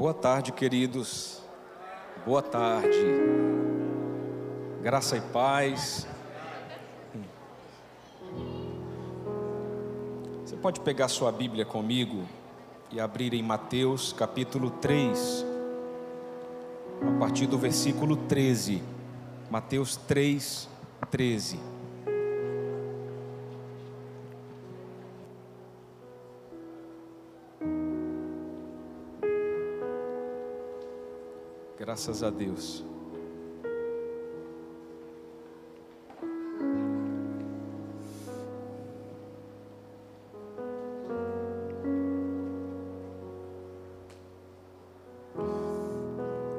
Boa tarde, queridos. Boa tarde. Graça e paz. Você pode pegar sua Bíblia comigo e abrir em Mateus capítulo 3, a partir do versículo 13. Mateus 3, 13. Graças a Deus.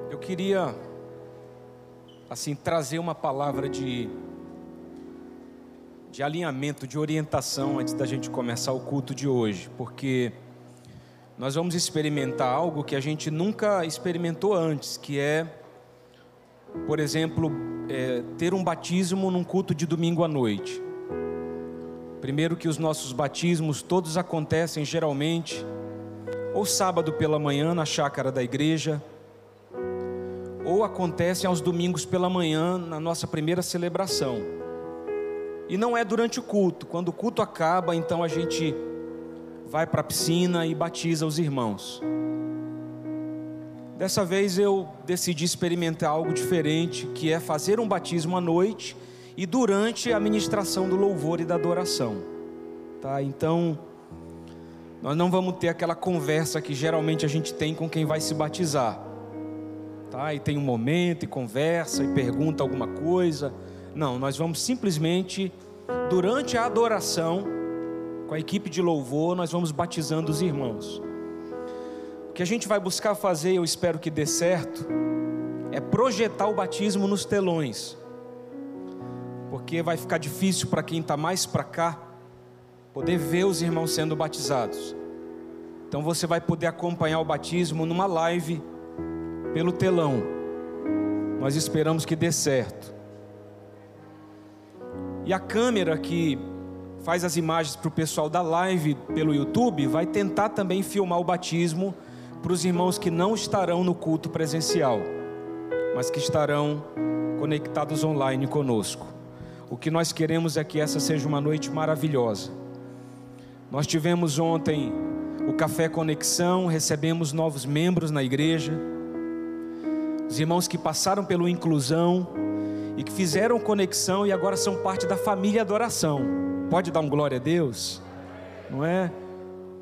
Eu queria assim trazer uma palavra de de alinhamento, de orientação antes da gente começar o culto de hoje, porque nós vamos experimentar algo que a gente nunca experimentou antes, que é, por exemplo, é, ter um batismo num culto de domingo à noite. Primeiro que os nossos batismos todos acontecem geralmente ou sábado pela manhã na chácara da igreja, ou acontecem aos domingos pela manhã na nossa primeira celebração. E não é durante o culto, quando o culto acaba, então a gente vai para a piscina e batiza os irmãos. Dessa vez eu decidi experimentar algo diferente, que é fazer um batismo à noite e durante a ministração do louvor e da adoração. Tá? Então, nós não vamos ter aquela conversa que geralmente a gente tem com quem vai se batizar. Tá? E tem um momento e conversa e pergunta alguma coisa. Não, nós vamos simplesmente durante a adoração com a equipe de louvor, nós vamos batizando os irmãos. O que a gente vai buscar fazer, eu espero que dê certo, é projetar o batismo nos telões, porque vai ficar difícil para quem está mais para cá poder ver os irmãos sendo batizados. Então você vai poder acompanhar o batismo numa live pelo telão. Nós esperamos que dê certo. E a câmera que faz as imagens para o pessoal da live pelo YouTube, vai tentar também filmar o batismo para os irmãos que não estarão no culto presencial, mas que estarão conectados online conosco. O que nós queremos é que essa seja uma noite maravilhosa. Nós tivemos ontem o Café Conexão, recebemos novos membros na igreja, os irmãos que passaram pelo Inclusão e que fizeram conexão e agora são parte da família Adoração. Pode dar um glória a Deus? Não é?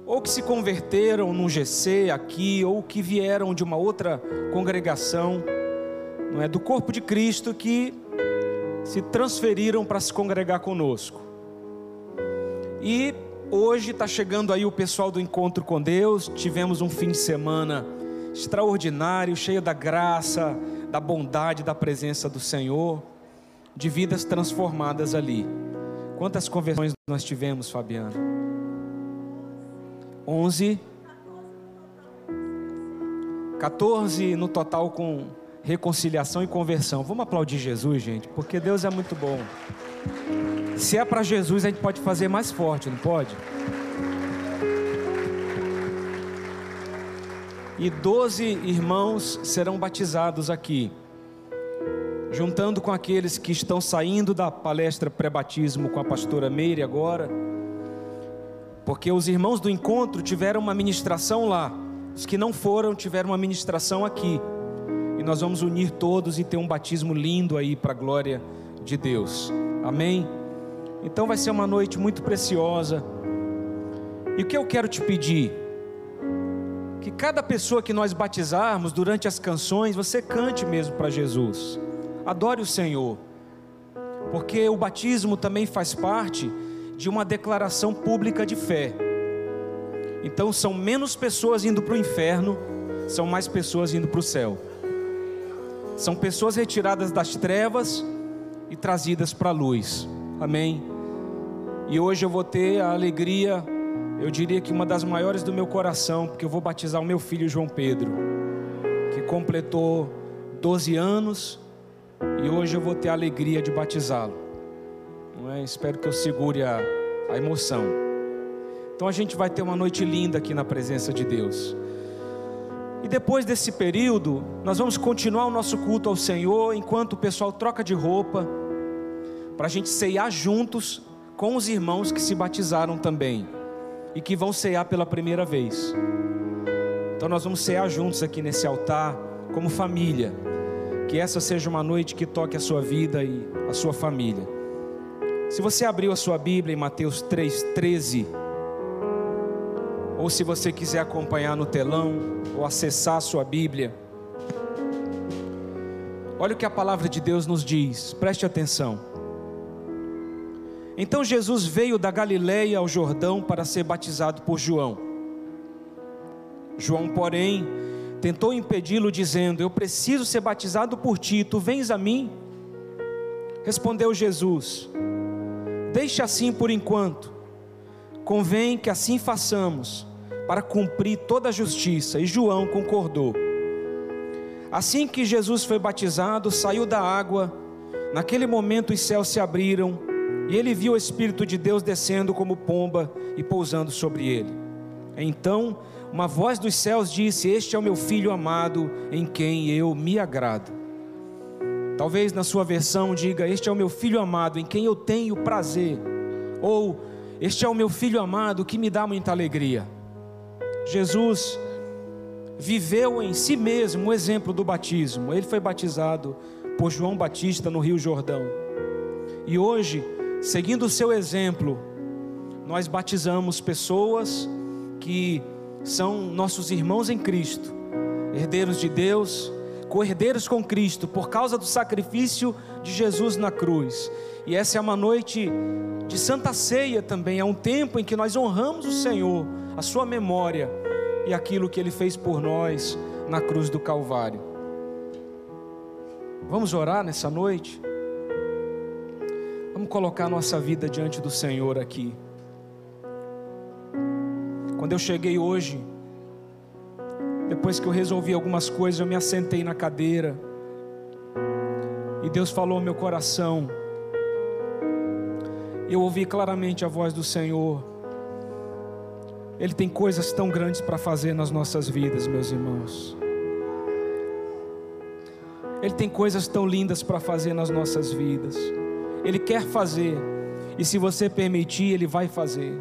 Ou que se converteram num GC aqui, ou que vieram de uma outra congregação, não é? Do corpo de Cristo que se transferiram para se congregar conosco. E hoje está chegando aí o pessoal do encontro com Deus. Tivemos um fim de semana extraordinário, cheio da graça, da bondade, da presença do Senhor, de vidas transformadas ali. Quantas conversões nós tivemos, Fabiano? 11. 14 no total com reconciliação e conversão. Vamos aplaudir Jesus, gente, porque Deus é muito bom. Se é para Jesus, a gente pode fazer mais forte, não pode? E 12 irmãos serão batizados aqui juntando com aqueles que estão saindo da palestra pré-batismo com a pastora Meire agora, porque os irmãos do encontro tiveram uma ministração lá, os que não foram tiveram uma ministração aqui, e nós vamos unir todos e ter um batismo lindo aí para a glória de Deus, amém? Então vai ser uma noite muito preciosa, e o que eu quero te pedir? Que cada pessoa que nós batizarmos durante as canções, você cante mesmo para Jesus adore o Senhor, porque o batismo também faz parte de uma declaração pública de fé. Então são menos pessoas indo para o inferno, são mais pessoas indo para o céu. São pessoas retiradas das trevas e trazidas para a luz. Amém. E hoje eu vou ter a alegria, eu diria que uma das maiores do meu coração, porque eu vou batizar o meu filho João Pedro, que completou 12 anos e hoje eu vou ter a alegria de batizá-lo. É? Espero que eu segure a, a emoção. Então a gente vai ter uma noite linda aqui na presença de Deus. E depois desse período, nós vamos continuar o nosso culto ao Senhor enquanto o pessoal troca de roupa, para a gente ceiar juntos com os irmãos que se batizaram também e que vão cear pela primeira vez. Então nós vamos cear juntos aqui nesse altar, como família. Que essa seja uma noite que toque a sua vida e a sua família. Se você abriu a sua Bíblia em Mateus 3,13, ou se você quiser acompanhar no telão, ou acessar a sua Bíblia, olha o que a palavra de Deus nos diz, preste atenção. Então Jesus veio da Galiléia ao Jordão para ser batizado por João. João, porém, tentou impedi-lo, dizendo: Eu preciso ser batizado por ti, tu vens a mim? Respondeu Jesus: Deixa assim por enquanto, convém que assim façamos, para cumprir toda a justiça. E João concordou. Assim que Jesus foi batizado, saiu da água, naquele momento os céus se abriram e ele viu o Espírito de Deus descendo como pomba e pousando sobre ele. Então, uma voz dos céus disse: Este é o meu filho amado, em quem eu me agrado. Talvez na sua versão diga: Este é o meu filho amado, em quem eu tenho prazer. Ou Este é o meu filho amado, que me dá muita alegria. Jesus viveu em si mesmo o exemplo do batismo. Ele foi batizado por João Batista no Rio Jordão. E hoje, seguindo o seu exemplo, nós batizamos pessoas que são nossos irmãos em Cristo, herdeiros de Deus, co-herdeiros com Cristo, por causa do sacrifício de Jesus na cruz. E essa é uma noite de Santa Ceia também, é um tempo em que nós honramos o Senhor, a Sua memória e aquilo que Ele fez por nós na cruz do Calvário. Vamos orar nessa noite? Vamos colocar nossa vida diante do Senhor aqui. Quando eu cheguei hoje, depois que eu resolvi algumas coisas, eu me assentei na cadeira. E Deus falou ao meu coração. Eu ouvi claramente a voz do Senhor. Ele tem coisas tão grandes para fazer nas nossas vidas, meus irmãos. Ele tem coisas tão lindas para fazer nas nossas vidas. Ele quer fazer, e se você permitir, Ele vai fazer.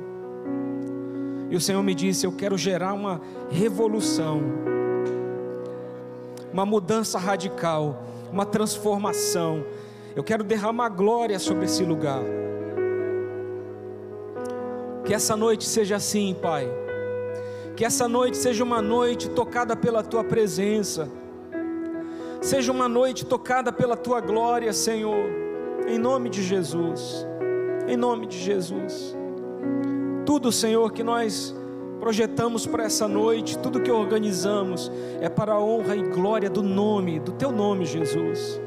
E o Senhor me disse: Eu quero gerar uma revolução, uma mudança radical, uma transformação. Eu quero derramar glória sobre esse lugar. Que essa noite seja assim, Pai. Que essa noite seja uma noite tocada pela Tua presença. Seja uma noite tocada pela Tua glória, Senhor em nome de Jesus. Em nome de Jesus. Tudo, Senhor, que nós projetamos para essa noite, tudo que organizamos, é para a honra e glória do nome, do Teu nome, Jesus.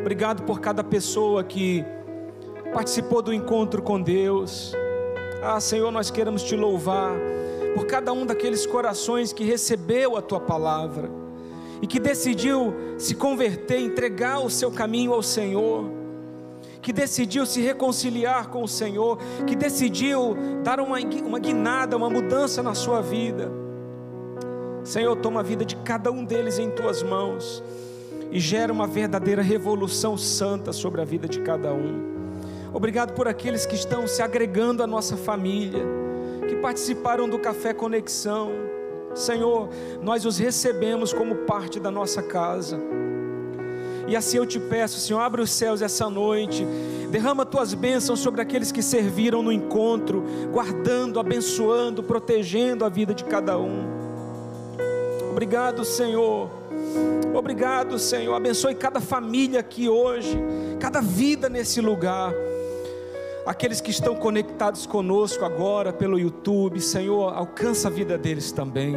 Obrigado por cada pessoa que participou do encontro com Deus. Ah, Senhor, nós queremos te louvar por cada um daqueles corações que recebeu a tua palavra e que decidiu se converter, entregar o seu caminho ao Senhor, que decidiu se reconciliar com o Senhor, que decidiu dar uma, uma guinada, uma mudança na sua vida. Senhor, toma a vida de cada um deles em tuas mãos e gera uma verdadeira revolução santa sobre a vida de cada um. Obrigado por aqueles que estão se agregando à nossa família, que participaram do Café Conexão Senhor, nós os recebemos como parte da nossa casa. E assim eu te peço, Senhor, abre os céus essa noite, derrama tuas bênçãos sobre aqueles que serviram no encontro, guardando, abençoando, protegendo a vida de cada um. Obrigado, Senhor. Obrigado, Senhor. Abençoe cada família aqui hoje, cada vida nesse lugar aqueles que estão conectados conosco agora pelo YouTube, Senhor, alcança a vida deles também.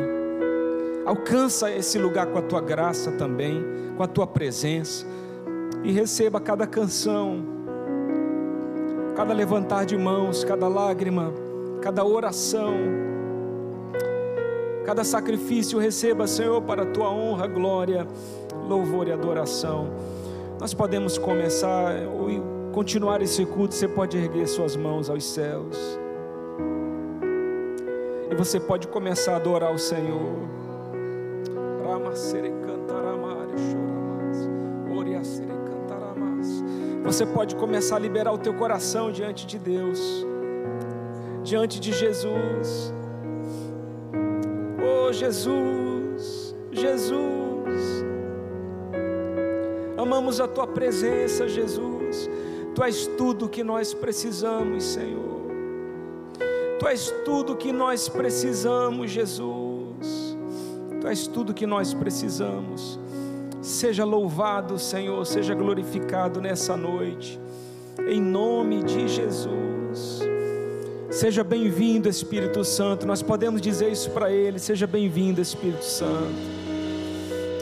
Alcança esse lugar com a tua graça também, com a tua presença. E receba cada canção, cada levantar de mãos, cada lágrima, cada oração, cada sacrifício. Receba, Senhor, para a tua honra, glória, louvor e adoração. Nós podemos começar continuar esse culto, você pode erguer suas mãos aos céus. E você pode começar a adorar o Senhor. Você pode começar a liberar o teu coração diante de Deus, diante de Jesus. Oh Jesus, Jesus, amamos a tua presença, Jesus. Tu és tudo que nós precisamos, Senhor. Tu és tudo que nós precisamos, Jesus. Tu és tudo que nós precisamos. Seja louvado, Senhor, seja glorificado nessa noite, em nome de Jesus. Seja bem-vindo, Espírito Santo. Nós podemos dizer isso para Ele. Seja bem-vindo, Espírito Santo.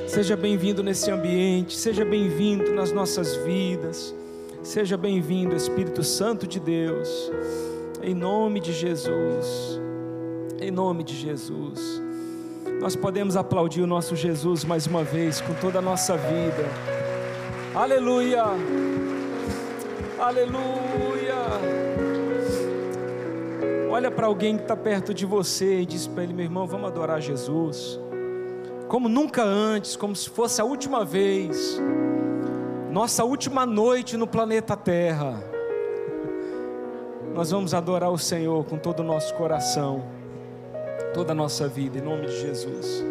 Seja bem-vindo nesse ambiente. Seja bem-vindo nas nossas vidas. Seja bem-vindo, Espírito Santo de Deus. Em nome de Jesus. Em nome de Jesus. Nós podemos aplaudir o nosso Jesus mais uma vez com toda a nossa vida. Aleluia! Aleluia! Olha para alguém que está perto de você e diz para ele, meu irmão, vamos adorar Jesus. Como nunca antes, como se fosse a última vez. Nossa última noite no planeta Terra. Nós vamos adorar o Senhor com todo o nosso coração toda a nossa vida, em nome de Jesus.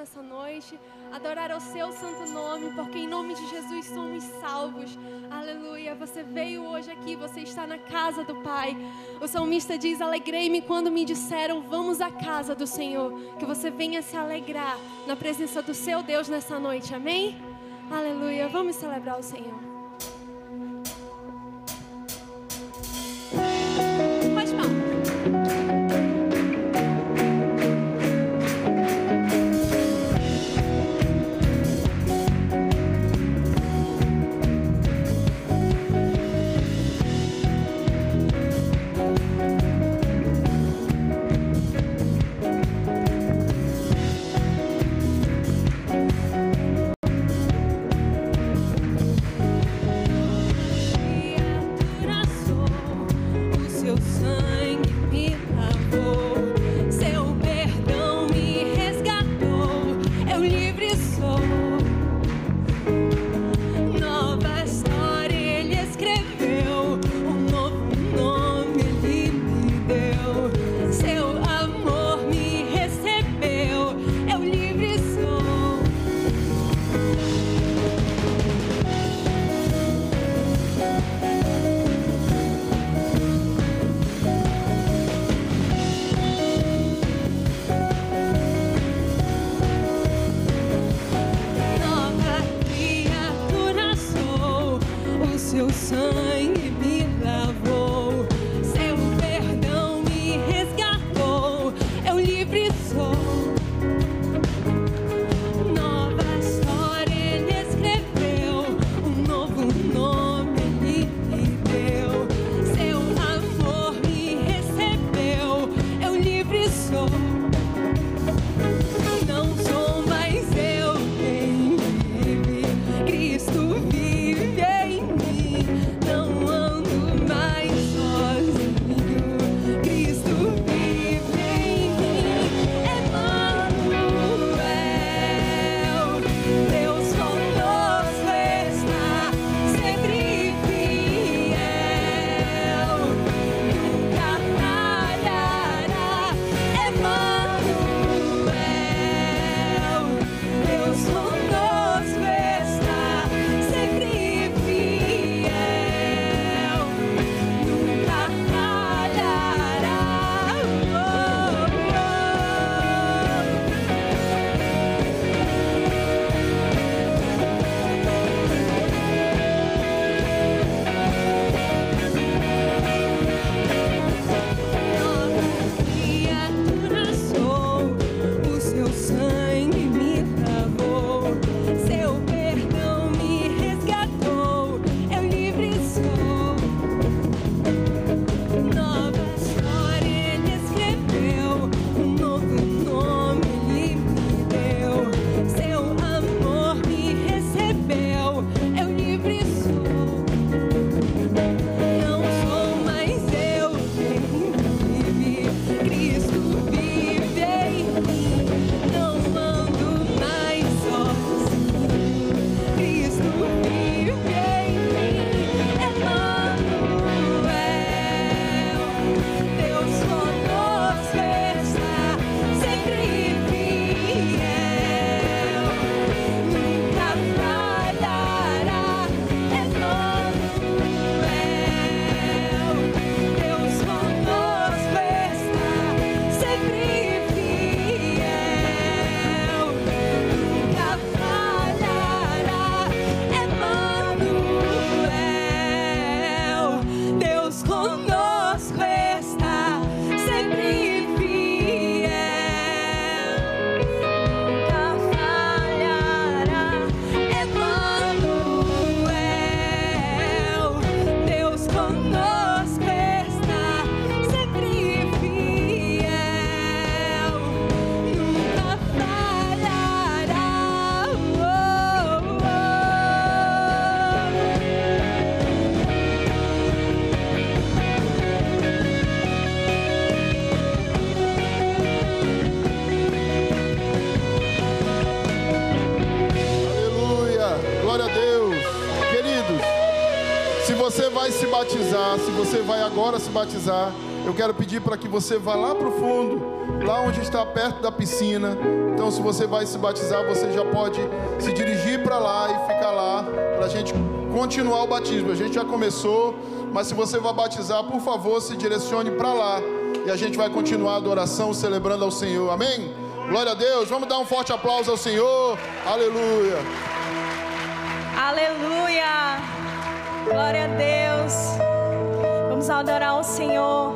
Nessa noite, adorar o seu santo nome, porque em nome de Jesus somos salvos. Aleluia, você veio hoje aqui, você está na casa do Pai. O salmista diz: Alegrei-me quando me disseram, vamos à casa do Senhor. Que você venha se alegrar na presença do seu Deus nessa noite, amém? Aleluia, vamos celebrar o Senhor. Batizar, se você vai agora se batizar, eu quero pedir para que você vá lá para o fundo, lá onde está perto da piscina. Então, se você vai se batizar, você já pode se dirigir para lá e ficar lá para a gente continuar o batismo. A gente já começou, mas se você vai batizar, por favor, se direcione para lá e a gente vai continuar a adoração celebrando ao Senhor. Amém? Glória a Deus. Vamos dar um forte aplauso ao Senhor. Aleluia. Aleluia. Glória a Deus. Adorar o Senhor.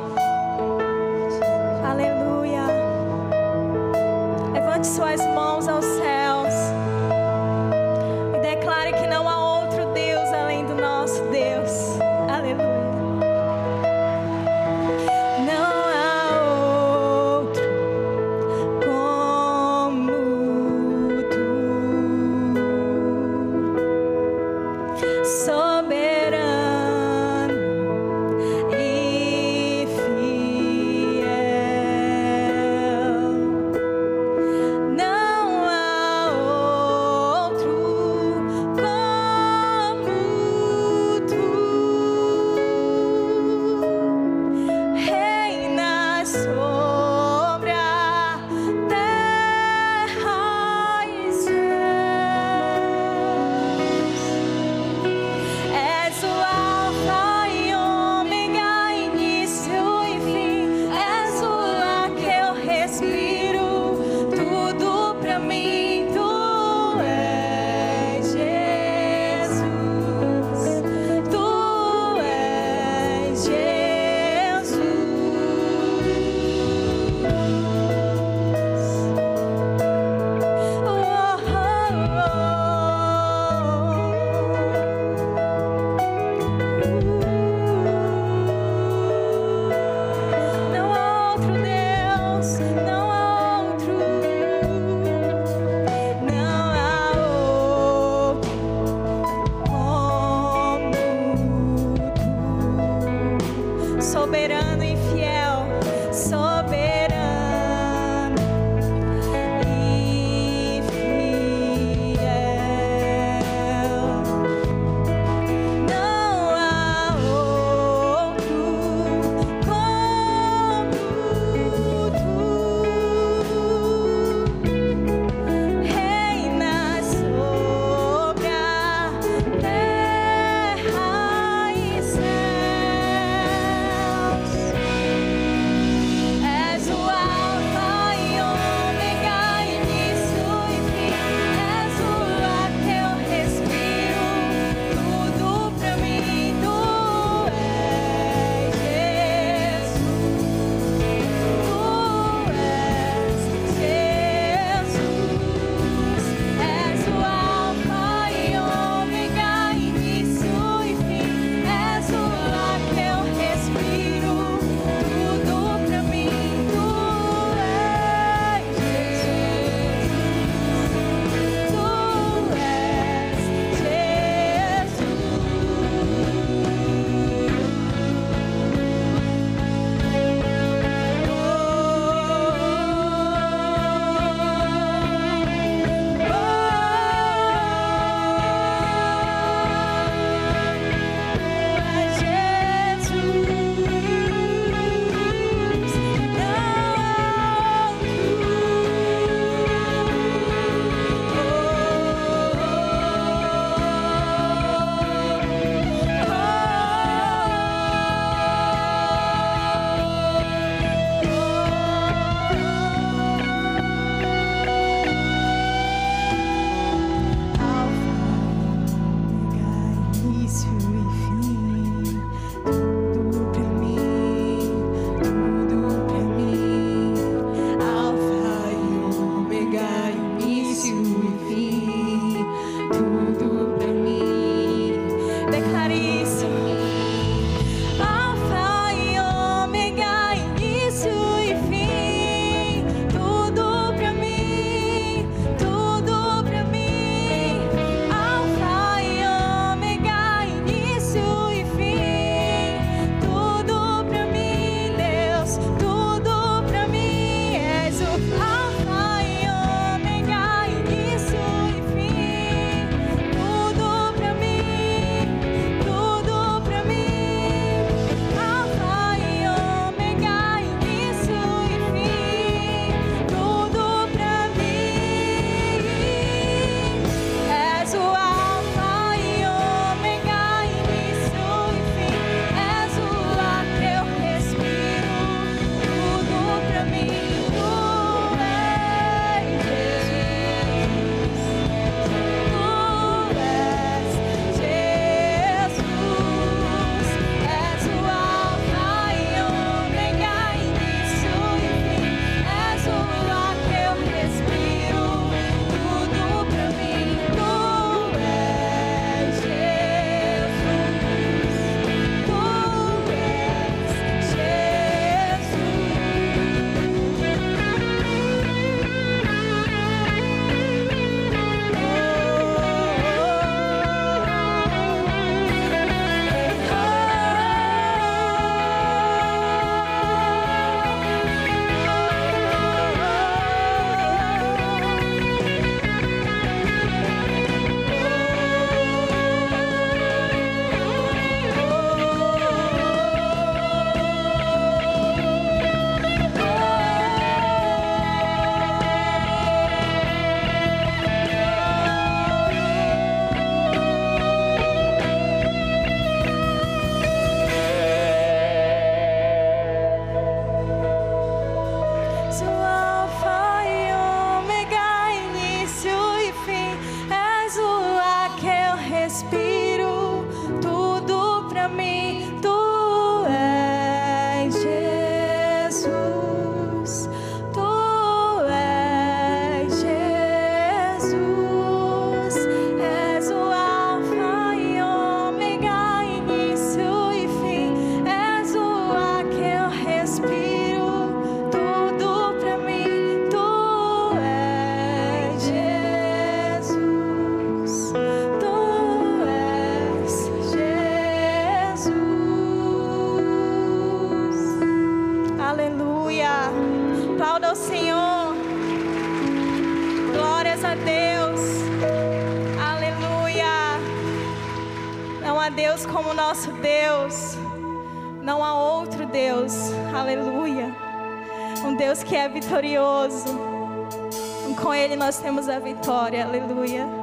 Nós temos a vitória. Aleluia.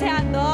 Quando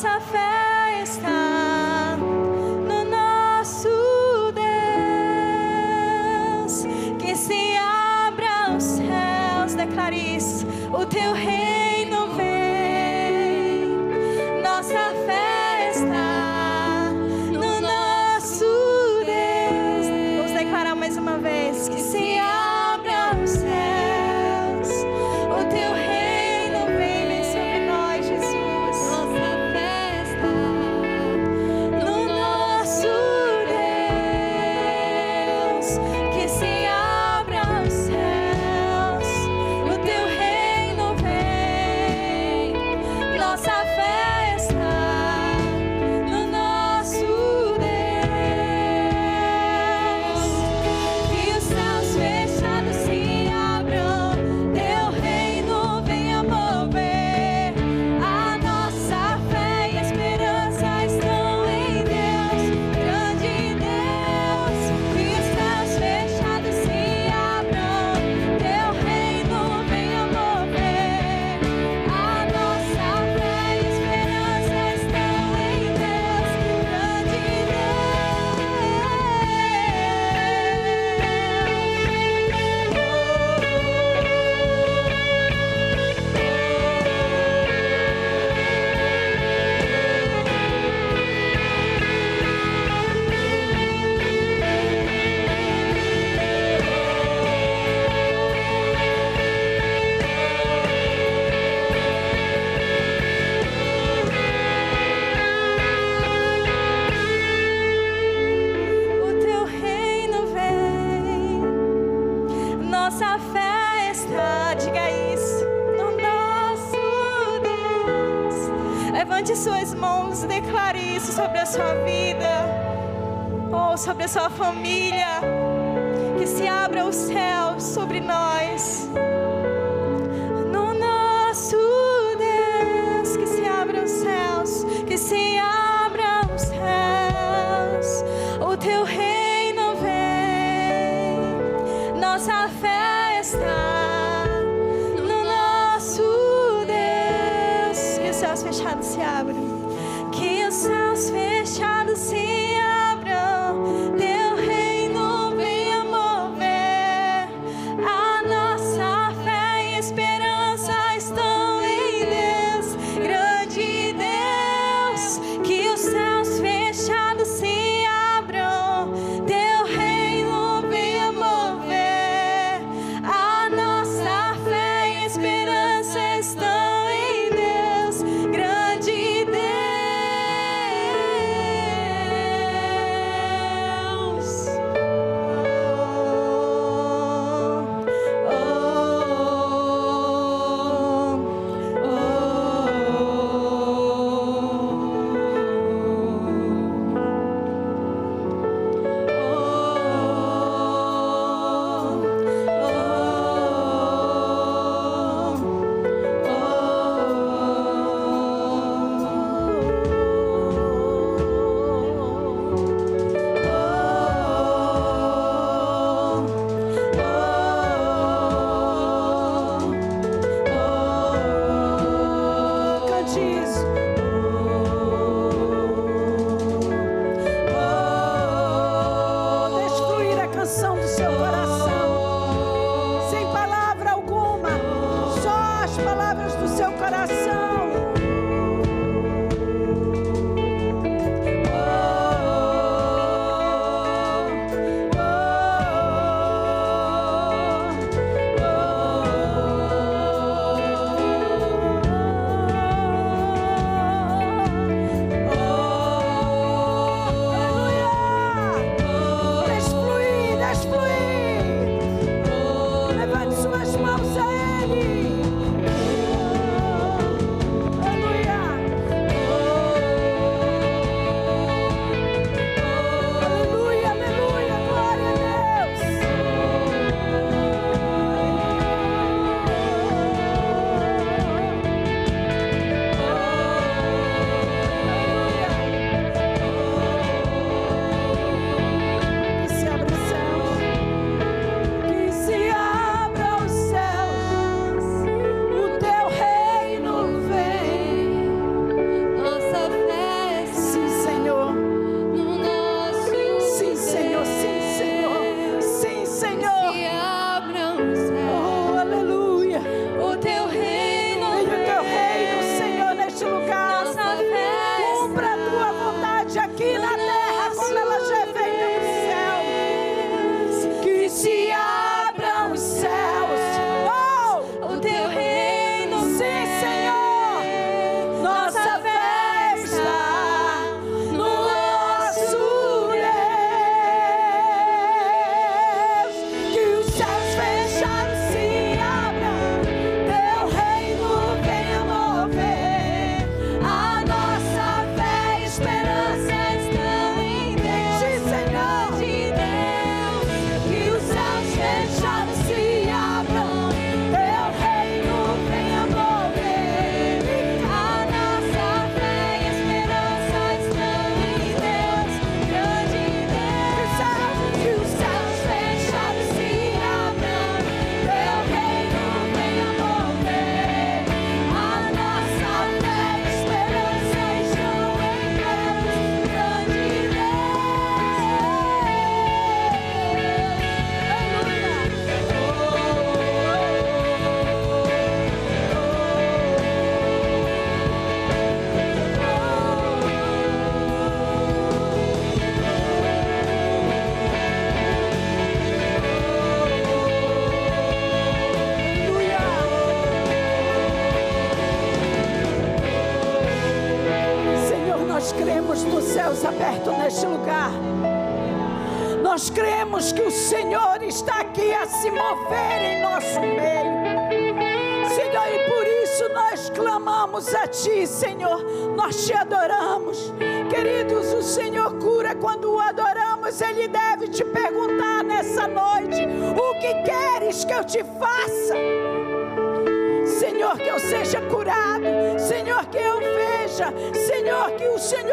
nossa fé.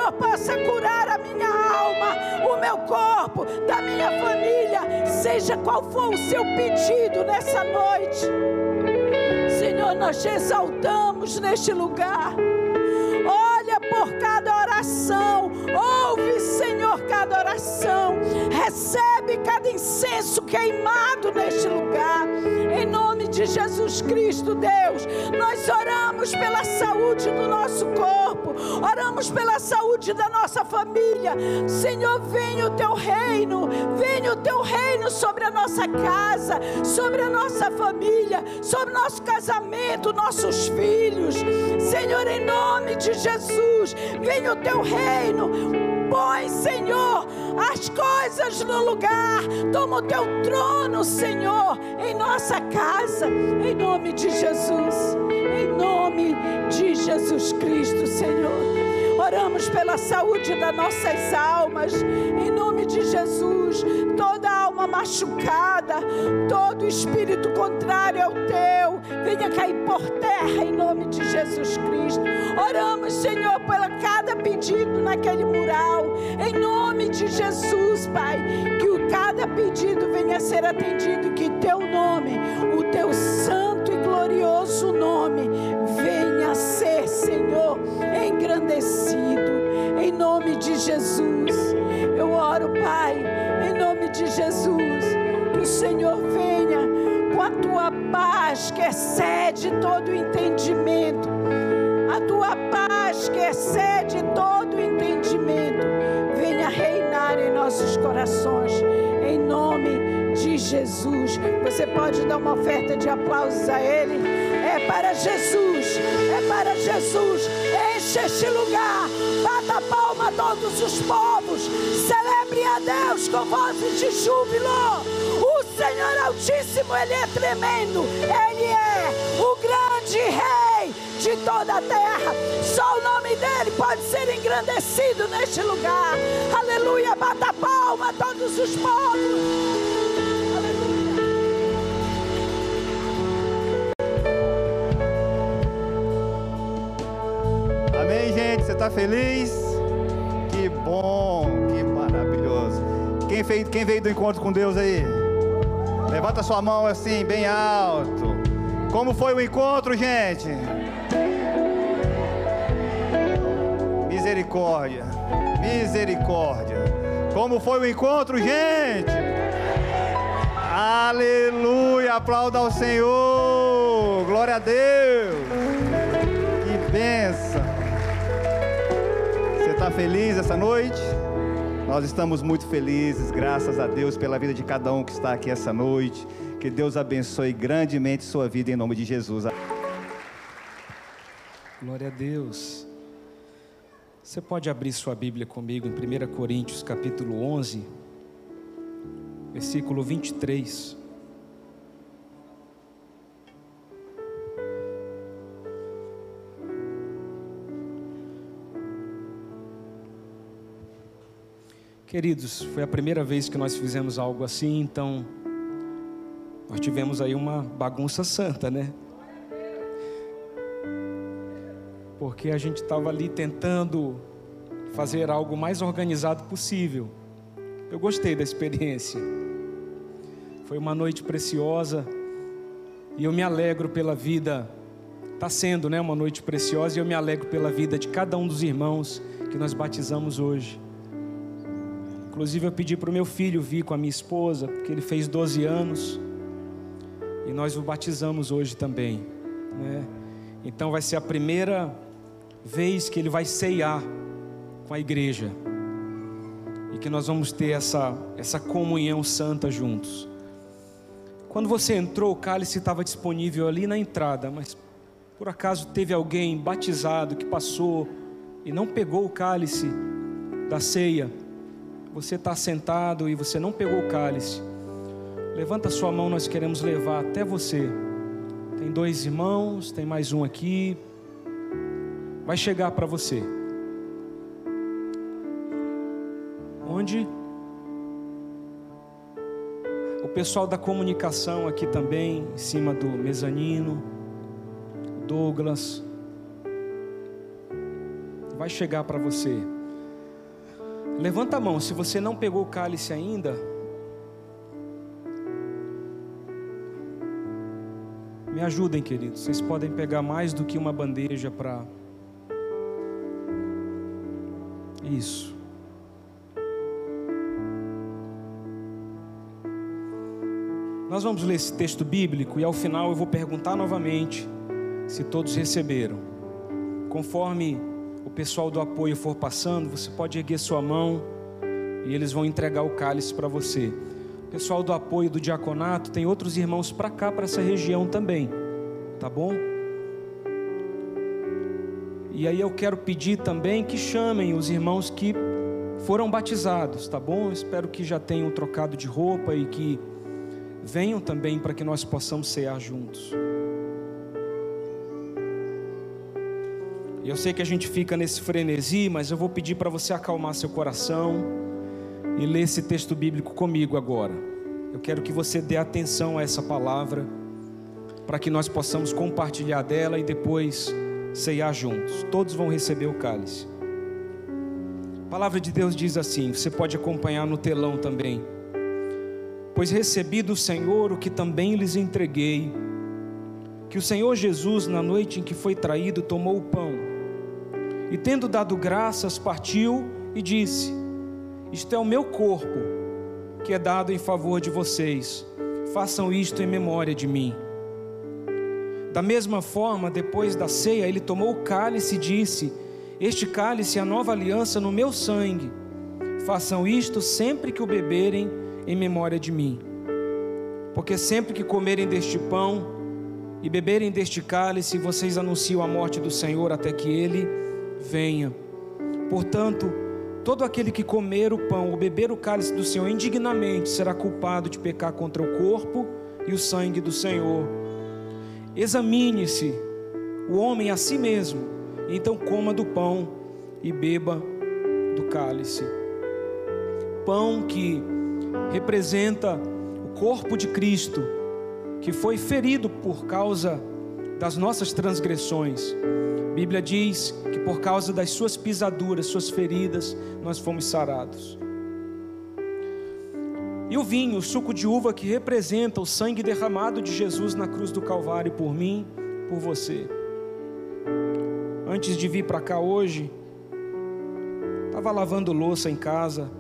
Senhor possa curar a minha alma, o meu corpo, da minha família, seja qual for o seu pedido nessa noite. Senhor, nós te exaltamos neste lugar. Olha por cada oração, ouve, Senhor, cada oração, recebe cada incenso queimado neste lugar, em nome de Jesus Cristo, Deus. Nós oramos pela saúde do nosso corpo, oramos pela saúde da nossa família. Senhor, venha o teu reino, venha o teu reino sobre a nossa casa, sobre a nossa família, sobre nosso casamento, nossos filhos. Senhor, em nome de Jesus, venha o teu reino. Põe, Senhor, as coisas no lugar. Toma o teu trono, Senhor, em nossa casa, em nome de Jesus. Em nome de Jesus Cristo, Senhor. Oramos pela saúde das nossas almas, em nome de Jesus. Toda alma machucada, todo espírito contrário ao teu, venha cair por terra, em nome de Jesus Cristo. Oramos, Senhor, pela cada pedido naquele mural, em nome de Jesus, Pai. Que o cada pedido venha a ser atendido, que teu nome, o teu santo e glorioso nome, venha ser, Senhor, engrandecido, em nome de Jesus. Eu oro, Pai, em nome de Jesus, que o Senhor venha com a tua paz que excede todo entendimento, a tua paz que excede todo entendimento, venha reinar em nossos corações, em nome de Jesus. Você pode dar uma oferta de aplausos a Ele? É para Jesus, é para Jesus. Enche este lugar, bata palma a todos os povos, celebre a Deus com vozes de júbilo. O Senhor Altíssimo, Ele é tremendo, Ele é o grande Rei de toda a terra. Só o nome dele pode ser engrandecido neste lugar. Aleluia, bata palma a todos os povos. Está feliz? Que bom, que maravilhoso. Quem, fez, quem veio do encontro com Deus aí? Levanta sua mão assim, bem alto. Como foi o encontro, gente? Misericórdia, misericórdia. Como foi o encontro, gente? Aleluia, aplauda ao Senhor. Glória a Deus. Que benção. Está feliz essa noite? Nós estamos muito felizes, graças a Deus, pela vida de cada um que está aqui essa noite. Que Deus abençoe grandemente sua vida em nome de Jesus. Glória a Deus. Você pode abrir sua Bíblia comigo em 1 Coríntios capítulo 11, versículo 23. Queridos, foi a primeira vez que nós fizemos algo assim, então nós tivemos aí uma bagunça santa, né? Porque a gente estava ali tentando fazer algo mais organizado possível. Eu gostei da experiência. Foi uma noite preciosa e eu me alegro pela vida. Está sendo, né, uma noite preciosa e eu me alegro pela vida de cada um dos irmãos que nós batizamos hoje. Inclusive eu pedi para o meu filho vir com a minha esposa, porque ele fez 12 anos. E nós o batizamos hoje também. Né? Então vai ser a primeira vez que ele vai ceiar com a igreja. E que nós vamos ter essa, essa comunhão santa juntos. Quando você entrou, o cálice estava disponível ali na entrada, mas por acaso teve alguém batizado que passou e não pegou o cálice da ceia? Você está sentado e você não pegou o cálice. Levanta sua mão, nós queremos levar até você Tem dois irmãos, tem mais um aqui. Vai chegar para você. Onde? O pessoal da comunicação aqui também, em cima do mezanino. Douglas. Vai chegar para você. Levanta a mão, se você não pegou o cálice ainda. Me ajudem, queridos. Vocês podem pegar mais do que uma bandeja para. Isso. Nós vamos ler esse texto bíblico e ao final eu vou perguntar novamente se todos receberam. Conforme o pessoal do apoio for passando, você pode erguer sua mão e eles vão entregar o cálice para você. O pessoal do apoio do diaconato tem outros irmãos para cá, para essa região também, tá bom? E aí eu quero pedir também que chamem os irmãos que foram batizados, tá bom? Espero que já tenham trocado de roupa e que venham também para que nós possamos cear juntos. Eu sei que a gente fica nesse frenesi, mas eu vou pedir para você acalmar seu coração e ler esse texto bíblico comigo agora. Eu quero que você dê atenção a essa palavra, para que nós possamos compartilhar dela e depois ceiar juntos. Todos vão receber o cálice. A palavra de Deus diz assim: você pode acompanhar no telão também. Pois recebi do Senhor o que também lhes entreguei, que o Senhor Jesus, na noite em que foi traído, tomou o pão e, tendo dado graças, partiu e disse: Isto é o meu corpo, que é dado em favor de vocês. Façam isto em memória de mim. Da mesma forma, depois da ceia, ele tomou o cálice e disse: Este cálice é a nova aliança no meu sangue. Façam isto sempre que o beberem em memória de mim. Porque sempre que comerem deste pão e beberem deste cálice, vocês anunciam a morte do Senhor até que ele venha. Portanto, todo aquele que comer o pão ou beber o cálice do Senhor indignamente será culpado de pecar contra o corpo e o sangue do Senhor. Examine-se o homem a si mesmo, e então coma do pão e beba do cálice. Pão que representa o corpo de Cristo, que foi ferido por causa das nossas transgressões. A Bíblia diz que por causa das suas pisaduras, suas feridas, nós fomos sarados. E o vinho, o suco de uva que representa o sangue derramado de Jesus na cruz do Calvário por mim, por você. Antes de vir para cá hoje, estava lavando louça em casa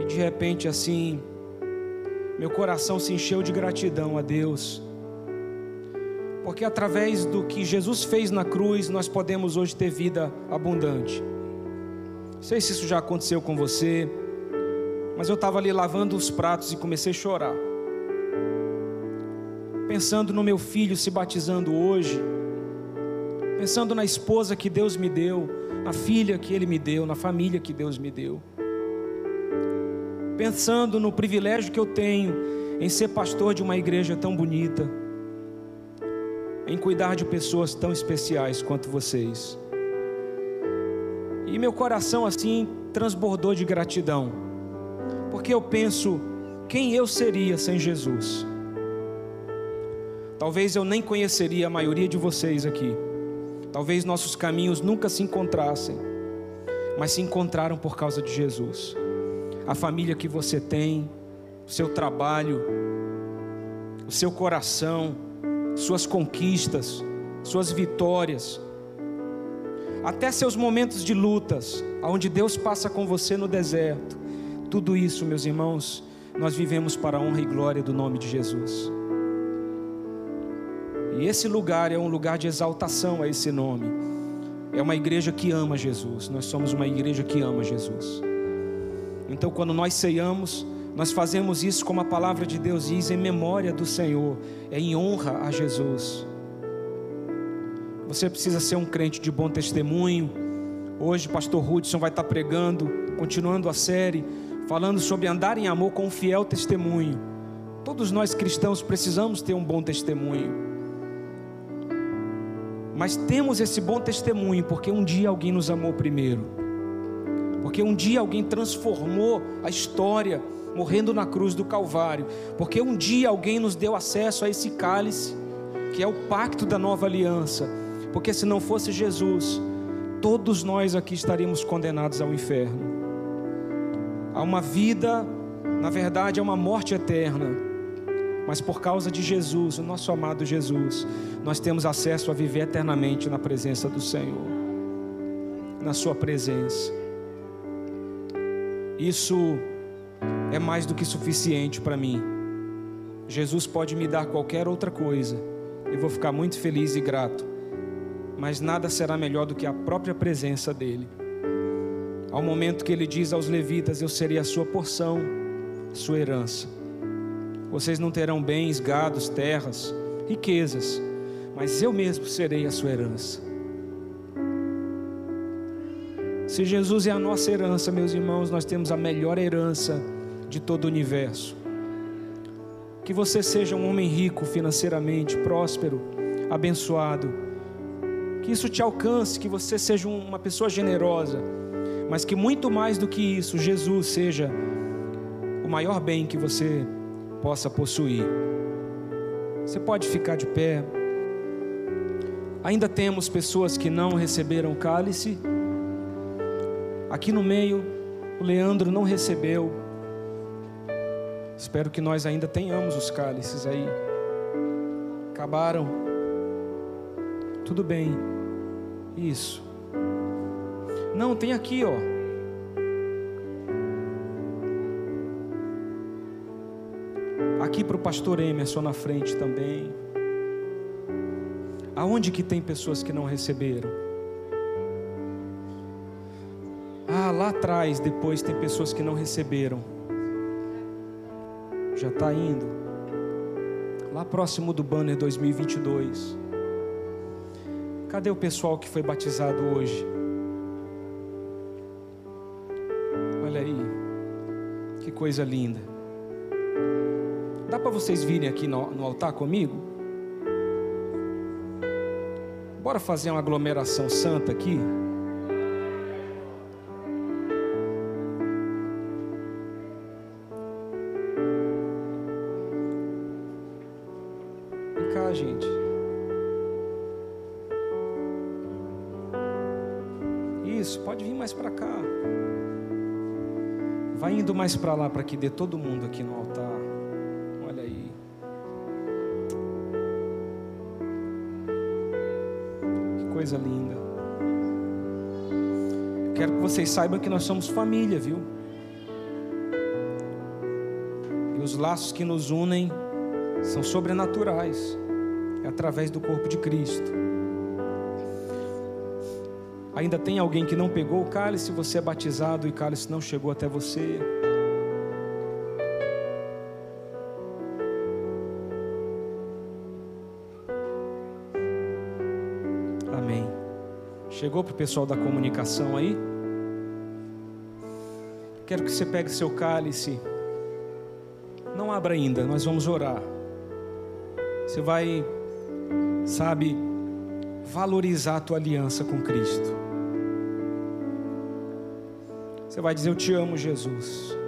e de repente assim, meu coração se encheu de gratidão a Deus. Porque através do que Jesus fez na cruz, nós podemos hoje ter vida abundante. Não sei se isso já aconteceu com você, mas eu estava ali lavando os pratos e comecei a chorar. Pensando no meu filho se batizando hoje, pensando na esposa que Deus me deu, na filha que Ele me deu, na família que Deus me deu. Pensando no privilégio que eu tenho em ser pastor de uma igreja tão bonita, em cuidar de pessoas tão especiais quanto vocês. E meu coração assim transbordou de gratidão, porque eu penso quem eu seria sem Jesus. Talvez eu nem conheceria a maioria de vocês aqui. Talvez nossos caminhos nunca se encontrassem, mas se encontraram por causa de Jesus. A família que você tem, o seu trabalho, o seu coração, suas conquistas, suas vitórias, até seus momentos de lutas, aonde Deus passa com você no deserto. Tudo isso, meus irmãos, nós vivemos para a honra e glória do nome de Jesus. E esse lugar é um lugar de exaltação a esse nome. É uma igreja que ama Jesus. Nós somos uma igreja que ama Jesus. Então, quando nós ceiamos, nós fazemos isso como a palavra de Deus diz, em memória do Senhor, é em honra a Jesus. Você precisa ser um crente de bom testemunho. Hoje, pastor Hudson vai estar pregando, continuando a série, falando sobre andar em amor com um fiel testemunho. Todos nós cristãos precisamos ter um bom testemunho. Mas temos esse bom testemunho porque um dia alguém nos amou primeiro. Porque um dia alguém transformou a história morrendo na cruz do Calvário. Porque um dia alguém nos deu acesso a esse cálice, que é o pacto da nova aliança. Porque se não fosse Jesus, todos nós aqui estaríamos condenados ao inferno. Há uma vida, na verdade, é uma morte eterna. Mas por causa de Jesus, o nosso amado Jesus, nós temos acesso a viver eternamente na presença do Senhor, na Sua presença. Isso é mais do que suficiente para mim. Jesus pode me dar qualquer outra coisa, eu vou ficar muito feliz e grato, mas nada será melhor do que a própria presença dEle. Ao momento que Ele diz aos levitas: Eu serei a sua porção, a sua herança. Vocês não terão bens, gados, terras, riquezas, mas eu mesmo serei a sua herança. Se Jesus é a nossa herança, meus irmãos, nós temos a melhor herança de todo o universo. Que você seja um homem rico financeiramente, próspero, abençoado. Que isso te alcance, que você seja uma pessoa generosa, mas que muito mais do que isso, Jesus seja o maior bem que você possa possuir. Você pode ficar de pé. Ainda temos pessoas que não receberam cálice. Aqui no meio, o Leandro não recebeu. Espero que nós ainda tenhamos os cálices aí. Acabaram. Tudo bem. Isso. Não, tem aqui, ó. Aqui para o pastor Emerson na frente também. Aonde que tem pessoas que não receberam? Ah, lá atrás, depois tem pessoas que não receberam. Já está indo. Lá próximo do banner 2022. Cadê o pessoal que foi batizado hoje? Olha aí. Que coisa linda. Dá para vocês virem aqui no, no altar comigo? Bora fazer uma aglomeração santa aqui? Mais para lá para que dê todo mundo aqui no altar. Olha aí. Que coisa linda. Quero que vocês saibam que nós somos família, viu? E os laços que nos unem são sobrenaturais. É através do corpo de Cristo. Ainda tem alguém que não pegou o cálice, você é batizado e o cálice não chegou até você. Chegou para o pessoal da comunicação aí? Quero que você pegue seu cálice. Não abra ainda, nós vamos orar. Você vai, sabe, valorizar a tua aliança com Cristo. Você vai dizer: Eu te amo, Jesus.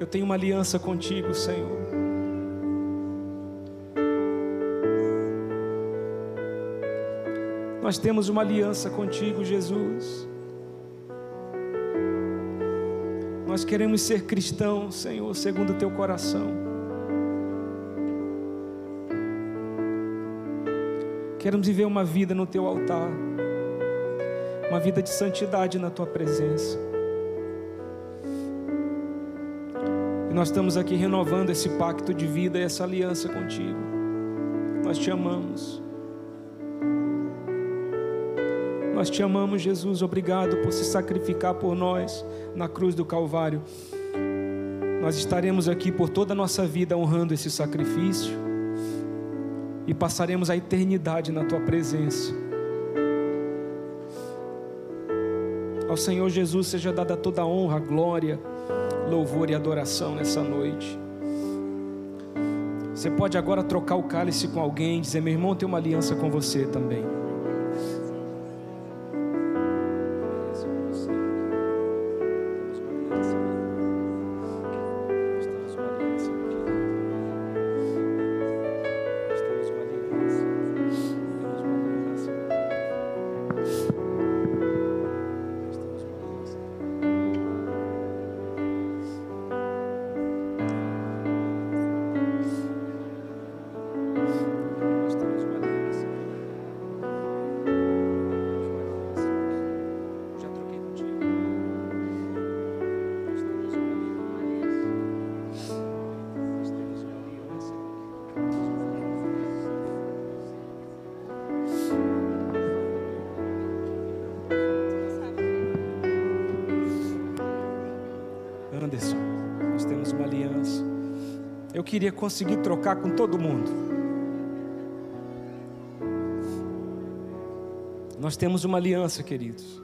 Eu tenho uma aliança contigo, Senhor. Nós temos uma aliança contigo, Jesus. Nós queremos ser cristãos, Senhor, segundo o teu coração. Queremos viver uma vida no teu altar, uma vida de santidade na tua presença. E nós estamos aqui renovando esse pacto de vida e essa aliança contigo. Nós te amamos. Nós te amamos, Jesus. Obrigado por se sacrificar por nós na cruz do Calvário. Nós estaremos aqui por toda a nossa vida honrando esse sacrifício e passaremos a eternidade na tua presença. Ao Senhor Jesus seja dada toda a honra, glória, louvor e adoração nessa noite. Você pode agora trocar o cálice com alguém, dizer: Meu irmão, tem uma aliança com você também. Queria conseguir trocar com todo mundo. Nós temos uma aliança, queridos.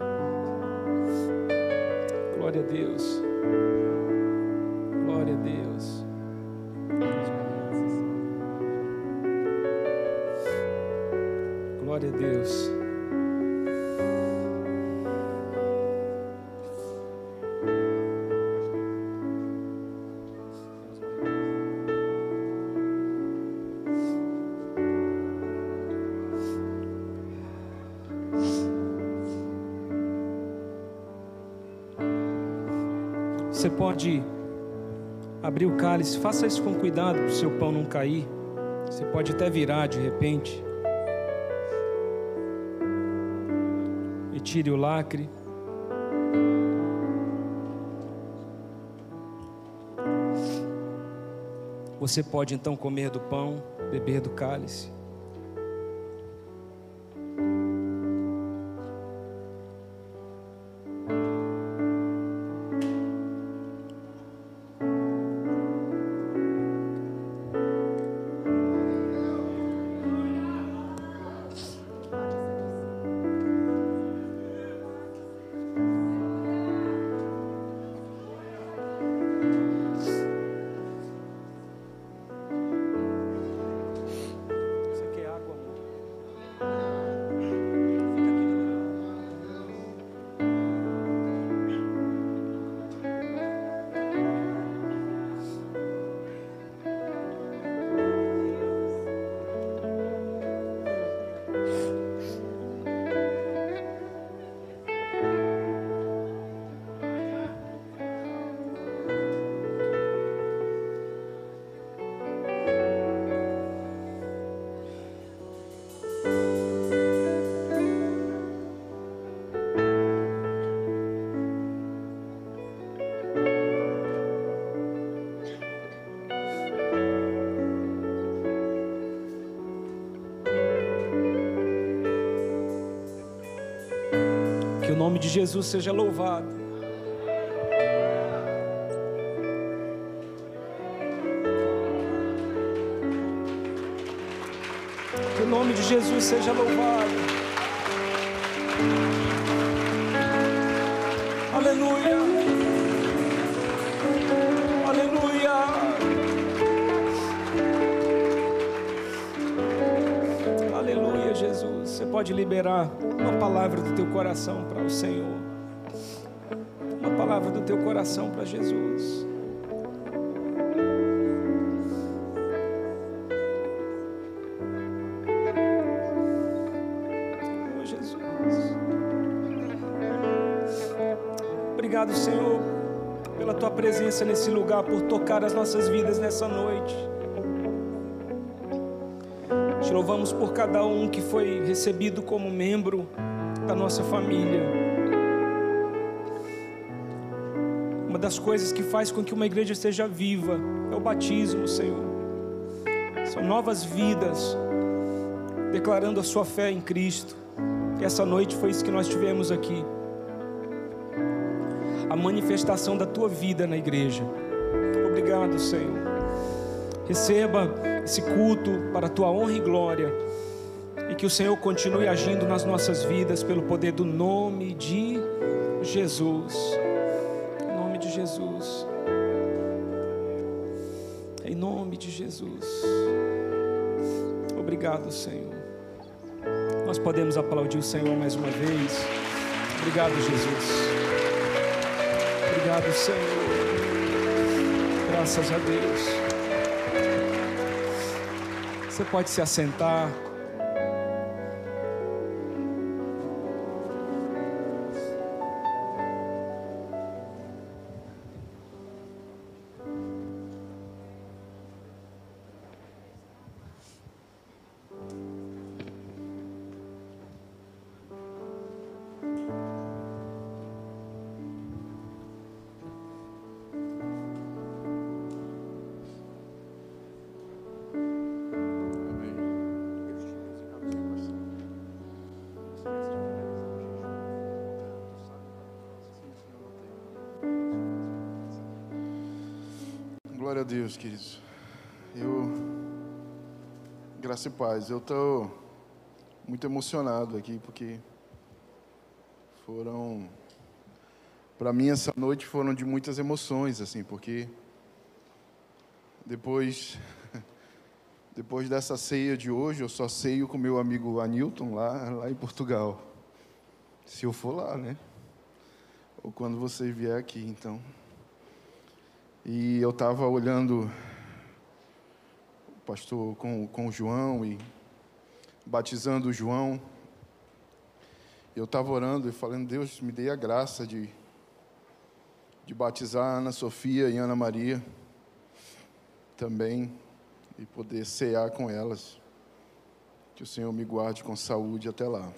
Glória a Deus. Pode abrir o cálice, faça isso com cuidado para o seu pão não cair. Você pode até virar de repente. E tire o lacre. Você pode então comer do pão, beber do cálice. Jesus seja louvado. Que o nome de Jesus seja louvado. Liberar uma palavra do teu coração para o Senhor. Uma palavra do teu coração para Jesus. Oh, Jesus. Obrigado, Senhor, pela tua presença nesse lugar, por tocar as nossas vidas nessa noite. Te louvamos por cada um que foi recebido como membro da nossa família. Uma das coisas que faz com que uma igreja esteja viva é o batismo, Senhor. São novas vidas, declarando a sua fé em Cristo. E essa noite foi isso que nós tivemos aqui. A manifestação da tua vida na igreja. Obrigado, Senhor. Receba esse culto para a tua honra e glória. E que o Senhor continue agindo nas nossas vidas pelo poder do nome de Jesus. Em nome de Jesus. Em nome de Jesus. Obrigado, Senhor. Nós podemos aplaudir o Senhor mais uma vez. Obrigado, Jesus. Obrigado, Senhor. Graças a Deus. Você pode se assentar. Deus, queridos. Eu, graça e paz, eu estou muito emocionado aqui porque foram, para mim essa noite foram de muitas emoções, assim, porque depois, depois dessa ceia de hoje, eu só ceio com meu amigo Anilton lá, lá em Portugal. Se eu for lá, né? Ou quando você vier aqui, então. E eu estava olhando o pastor com, com o João e batizando o João. Eu estava orando e falando, Deus, me dê a graça de, de batizar Ana Sofia e Ana Maria também e poder cear com elas. Que o Senhor me guarde com saúde até lá.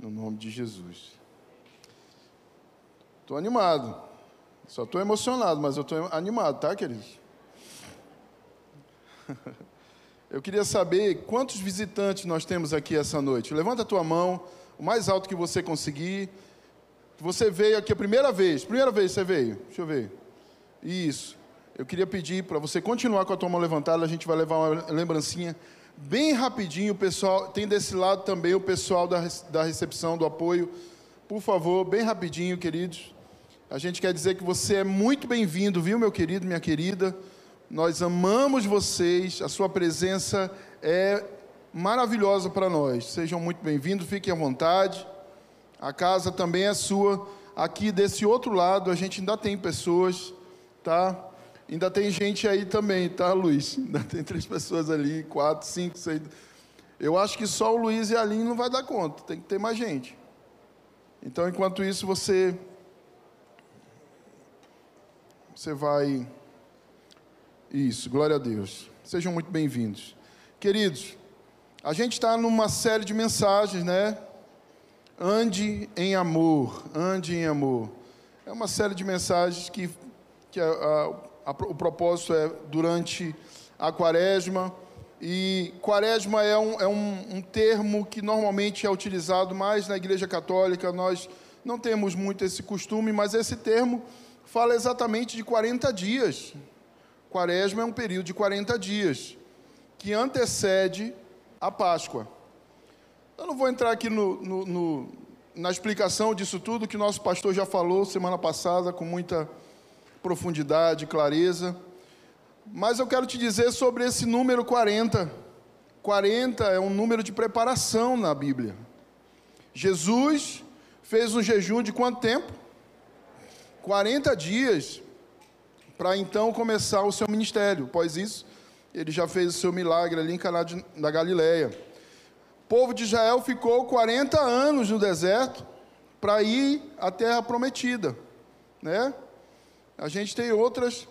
No nome de Jesus. Estou animado. Só estou emocionado, mas eu estou animado, tá, queridos? Eu queria saber quantos visitantes nós temos aqui essa noite. Levanta a tua mão, o mais alto que você conseguir. Você veio aqui a primeira vez. Primeira vez você veio. Deixa eu ver. Isso. Eu queria pedir para você continuar com a tua mão levantada. A gente vai levar uma lembrancinha bem rapidinho. Pessoal tem desse lado também o pessoal da, da recepção do apoio. Por favor, bem rapidinho, queridos. A gente quer dizer que você é muito bem-vindo, viu, meu querido, minha querida? Nós amamos vocês, a sua presença é maravilhosa para nós. Sejam muito bem-vindos, fiquem à vontade. A casa também é sua. Aqui desse outro lado a gente ainda tem pessoas, tá? Ainda tem gente aí também, tá, Luiz? Ainda tem três pessoas ali, quatro, cinco, seis. Eu acho que só o Luiz e a Aline não vai dar conta, tem que ter mais gente. Então, enquanto isso, você você vai. Isso, glória a Deus. Sejam muito bem-vindos. Queridos, a gente está numa série de mensagens, né? Ande em amor, ande em amor. É uma série de mensagens que, que a, a, a, o propósito é durante a quaresma. E quaresma é, um, é um, um termo que normalmente é utilizado mais na Igreja Católica. Nós não temos muito esse costume, mas esse termo fala exatamente de 40 dias. Quaresma é um período de 40 dias, que antecede a Páscoa. Eu não vou entrar aqui no, no, no, na explicação disso tudo, que nosso pastor já falou semana passada com muita profundidade, clareza. Mas eu quero te dizer sobre esse número 40. 40 é um número de preparação na Bíblia. Jesus fez um jejum de quanto tempo? 40 dias para então começar o seu ministério. Após isso, ele já fez o seu milagre ali em Caná da Galileia. O povo de Israel ficou 40 anos no deserto para ir à terra prometida, né? A gente tem outras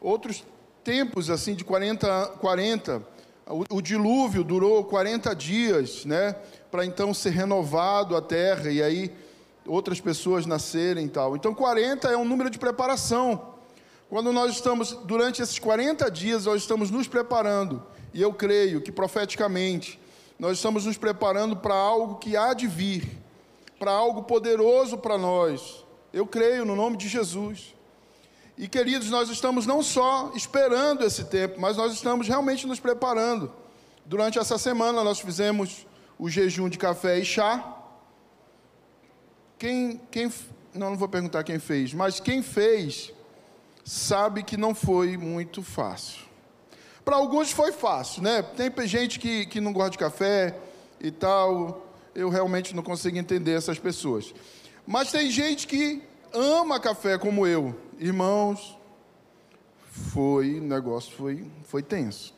outros tempos assim de 40 40 o, o dilúvio durou 40 dias, né? Para então ser renovado a terra e aí outras pessoas nascerem e tal. Então 40 é um número de preparação. Quando nós estamos, durante esses 40 dias, nós estamos nos preparando, e eu creio que profeticamente, nós estamos nos preparando para algo que há de vir, para algo poderoso para nós. Eu creio no nome de Jesus. E queridos, nós estamos não só esperando esse tempo, mas nós estamos realmente nos preparando. Durante essa semana nós fizemos o jejum de café e chá, quem, quem, não, não vou perguntar quem fez, mas quem fez sabe que não foi muito fácil. Para alguns foi fácil, né? Tem gente que, que não gosta de café e tal. Eu realmente não consigo entender essas pessoas. Mas tem gente que ama café como eu. Irmãos, foi, o negócio foi, foi tenso.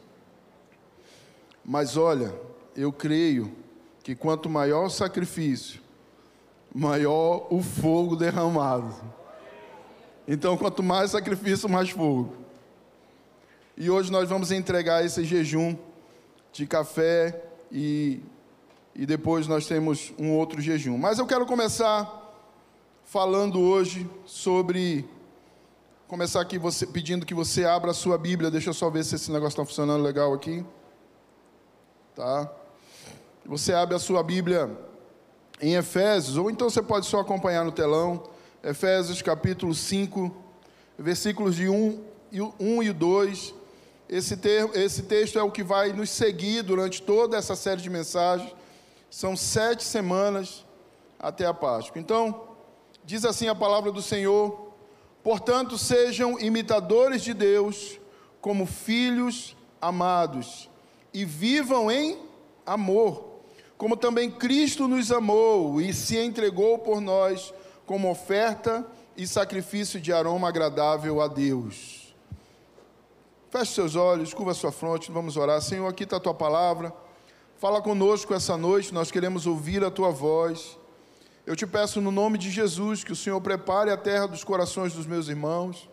Mas olha, eu creio que quanto maior o sacrifício, maior o fogo derramado. Então, quanto mais sacrifício, mais fogo. E hoje nós vamos entregar esse jejum de café e, e depois nós temos um outro jejum. Mas eu quero começar falando hoje sobre. Começar aqui você, pedindo que você abra a sua Bíblia. Deixa eu só ver se esse negócio está funcionando legal aqui. Tá? Você abre a sua Bíblia em Efésios, ou então você pode só acompanhar no telão. Efésios capítulo 5, versículos de 1 e, 1 e 2. Esse, ter, esse texto é o que vai nos seguir durante toda essa série de mensagens. São sete semanas até a Páscoa. Então, diz assim a palavra do Senhor: Portanto, sejam imitadores de Deus, como filhos amados, e vivam em amor, como também Cristo nos amou e se entregou por nós como oferta e sacrifício de aroma agradável a Deus. Feche seus olhos, curva sua fronte, vamos orar. Senhor, aqui está a tua palavra. Fala conosco essa noite, nós queremos ouvir a tua voz. Eu te peço no nome de Jesus que o Senhor prepare a terra dos corações dos meus irmãos,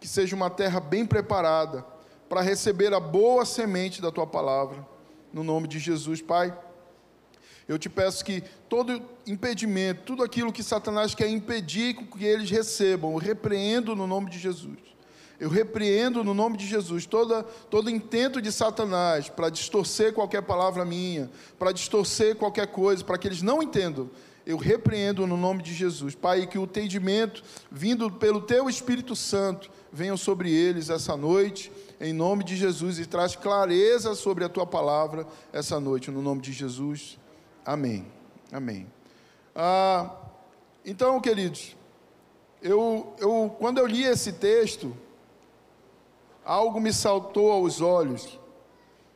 que seja uma terra bem preparada para receber a boa semente da tua palavra. No nome de Jesus, Pai. Eu te peço que todo impedimento, tudo aquilo que Satanás quer impedir que eles recebam, eu repreendo no nome de Jesus. Eu repreendo no nome de Jesus toda, todo intento de Satanás para distorcer qualquer palavra minha, para distorcer qualquer coisa, para que eles não entendam. Eu repreendo no nome de Jesus. Pai, que o entendimento vindo pelo Teu Espírito Santo venha sobre eles essa noite, em nome de Jesus, e traz clareza sobre a Tua palavra essa noite, no nome de Jesus. Amém. Amém. Ah, então, queridos, eu, eu, quando eu li esse texto, algo me saltou aos olhos,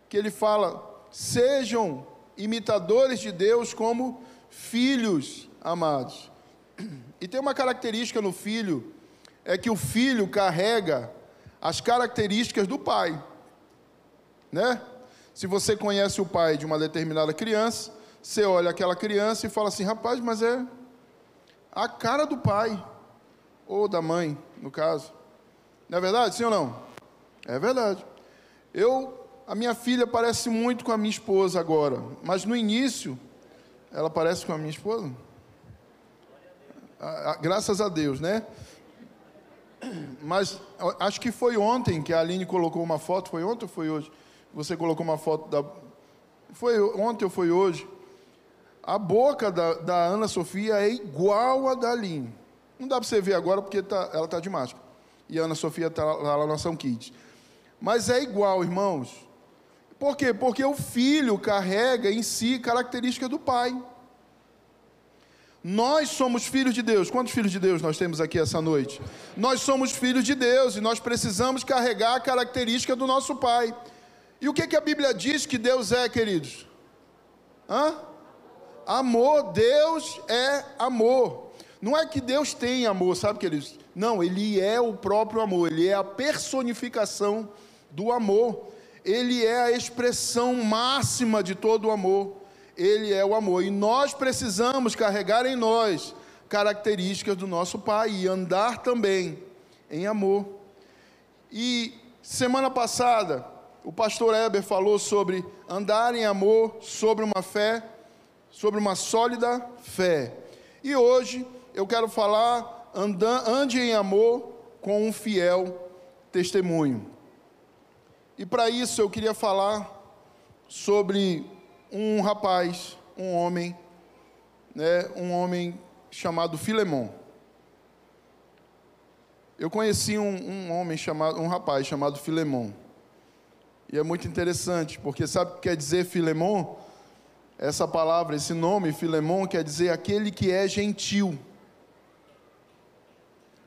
que ele fala: sejam imitadores de Deus como filhos amados. E tem uma característica no filho, é que o filho carrega as características do pai. Né? Se você conhece o pai de uma determinada criança, você olha aquela criança e fala assim: rapaz, mas é a cara do pai, ou da mãe, no caso. Não é verdade, sim ou não? É verdade. Eu, a minha filha parece muito com a minha esposa agora, mas no início, ela parece com a minha esposa? Ah, ah, Graças a Deus, né? Mas acho que foi ontem que a Aline colocou uma foto. Foi ontem ou foi hoje? Você colocou uma foto da. Foi ontem ou foi hoje? A boca da, da Ana Sofia é igual a da Aline. Não dá para você ver agora porque tá, ela está de máscara. E a Ana Sofia está lá na Nação Kids. Mas é igual, irmãos. Por quê? Porque o filho carrega em si característica do pai. Nós somos filhos de Deus. Quantos filhos de Deus nós temos aqui essa noite? Nós somos filhos de Deus e nós precisamos carregar a característica do nosso pai. E o que, que a Bíblia diz que Deus é, queridos? Hã? Amor. Deus é amor. Não é que Deus tem amor, sabe, queridos? Não, Ele é o próprio amor. Ele é a personificação do amor. Ele é a expressão máxima de todo o amor. Ele é o amor. E nós precisamos carregar em nós características do nosso Pai e andar também em amor. E semana passada, o pastor Eber falou sobre andar em amor, sobre uma fé, sobre uma sólida fé. E hoje eu quero falar, ande em amor com um fiel testemunho. E para isso eu queria falar sobre um rapaz, um homem, né, um homem chamado Filemon. Eu conheci um, um, homem chamado, um rapaz chamado Filemon. E é muito interessante, porque sabe o que quer dizer Filemon? Essa palavra, esse nome, Filemon, quer dizer aquele que é gentil.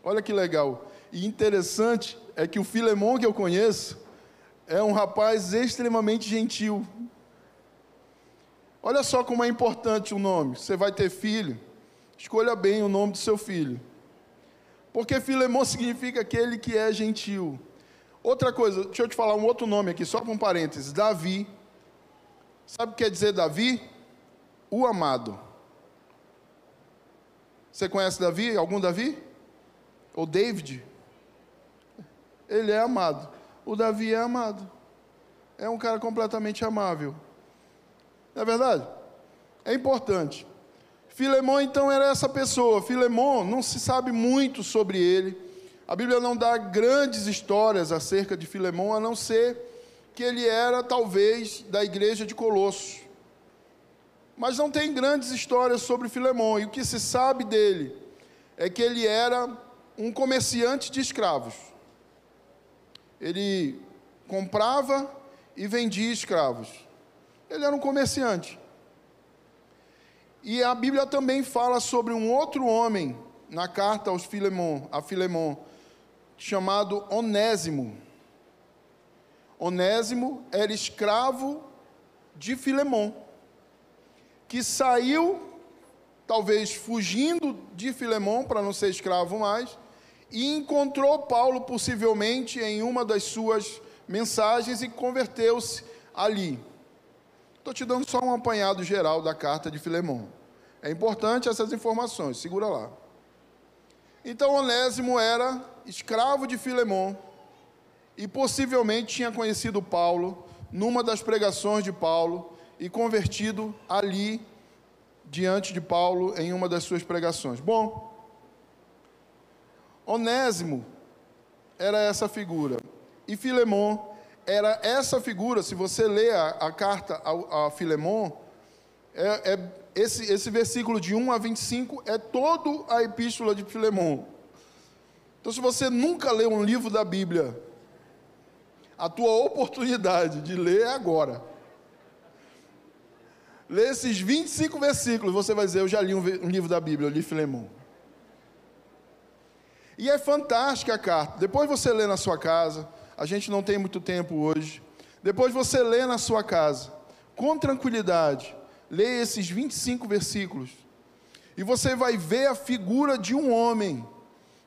Olha que legal. E interessante é que o Filemon que eu conheço é um rapaz extremamente gentil. Olha só como é importante o nome. Você vai ter filho, escolha bem o nome do seu filho. Porque Filemon significa aquele que é gentil. Outra coisa, deixa eu te falar um outro nome aqui, só com um parênteses. Davi. Sabe o que quer dizer Davi? O amado. Você conhece Davi? Algum Davi? Ou David? Ele é amado. O Davi é amado. É um cara completamente amável. Não é verdade? É importante. Filemão então era essa pessoa. Filemão não se sabe muito sobre ele. A Bíblia não dá grandes histórias acerca de Filemão, a não ser que ele era talvez da igreja de Colossos. Mas não tem grandes histórias sobre Filemão. E o que se sabe dele é que ele era um comerciante de escravos. Ele comprava e vendia escravos. Ele era um comerciante. E a Bíblia também fala sobre um outro homem na carta aos Filemon, a Filemon, chamado Onésimo. Onésimo era escravo de Filemon, que saiu, talvez fugindo de Filemon para não ser escravo mais, e encontrou Paulo possivelmente em uma das suas mensagens e converteu-se ali. Estou te dando só um apanhado geral da carta de Filemon. É importante essas informações, segura lá. Então Onésimo era escravo de Filemon e possivelmente tinha conhecido Paulo numa das pregações de Paulo e convertido ali diante de Paulo em uma das suas pregações. Bom, Onésimo era essa figura e Filemon era essa figura. Se você lê a, a carta a, a Filemon, é, é esse, esse versículo de 1 a 25 é toda a epístola de Filemon. Então, se você nunca leu um livro da Bíblia, a tua oportunidade de ler é agora. Lê esses 25 versículos, você vai dizer: Eu já li um, um livro da Bíblia, eu li Filemon. E é fantástica a carta. Depois você lê na sua casa, a gente não tem muito tempo hoje. Depois você lê na sua casa, com tranquilidade, lê esses 25 versículos, e você vai ver a figura de um homem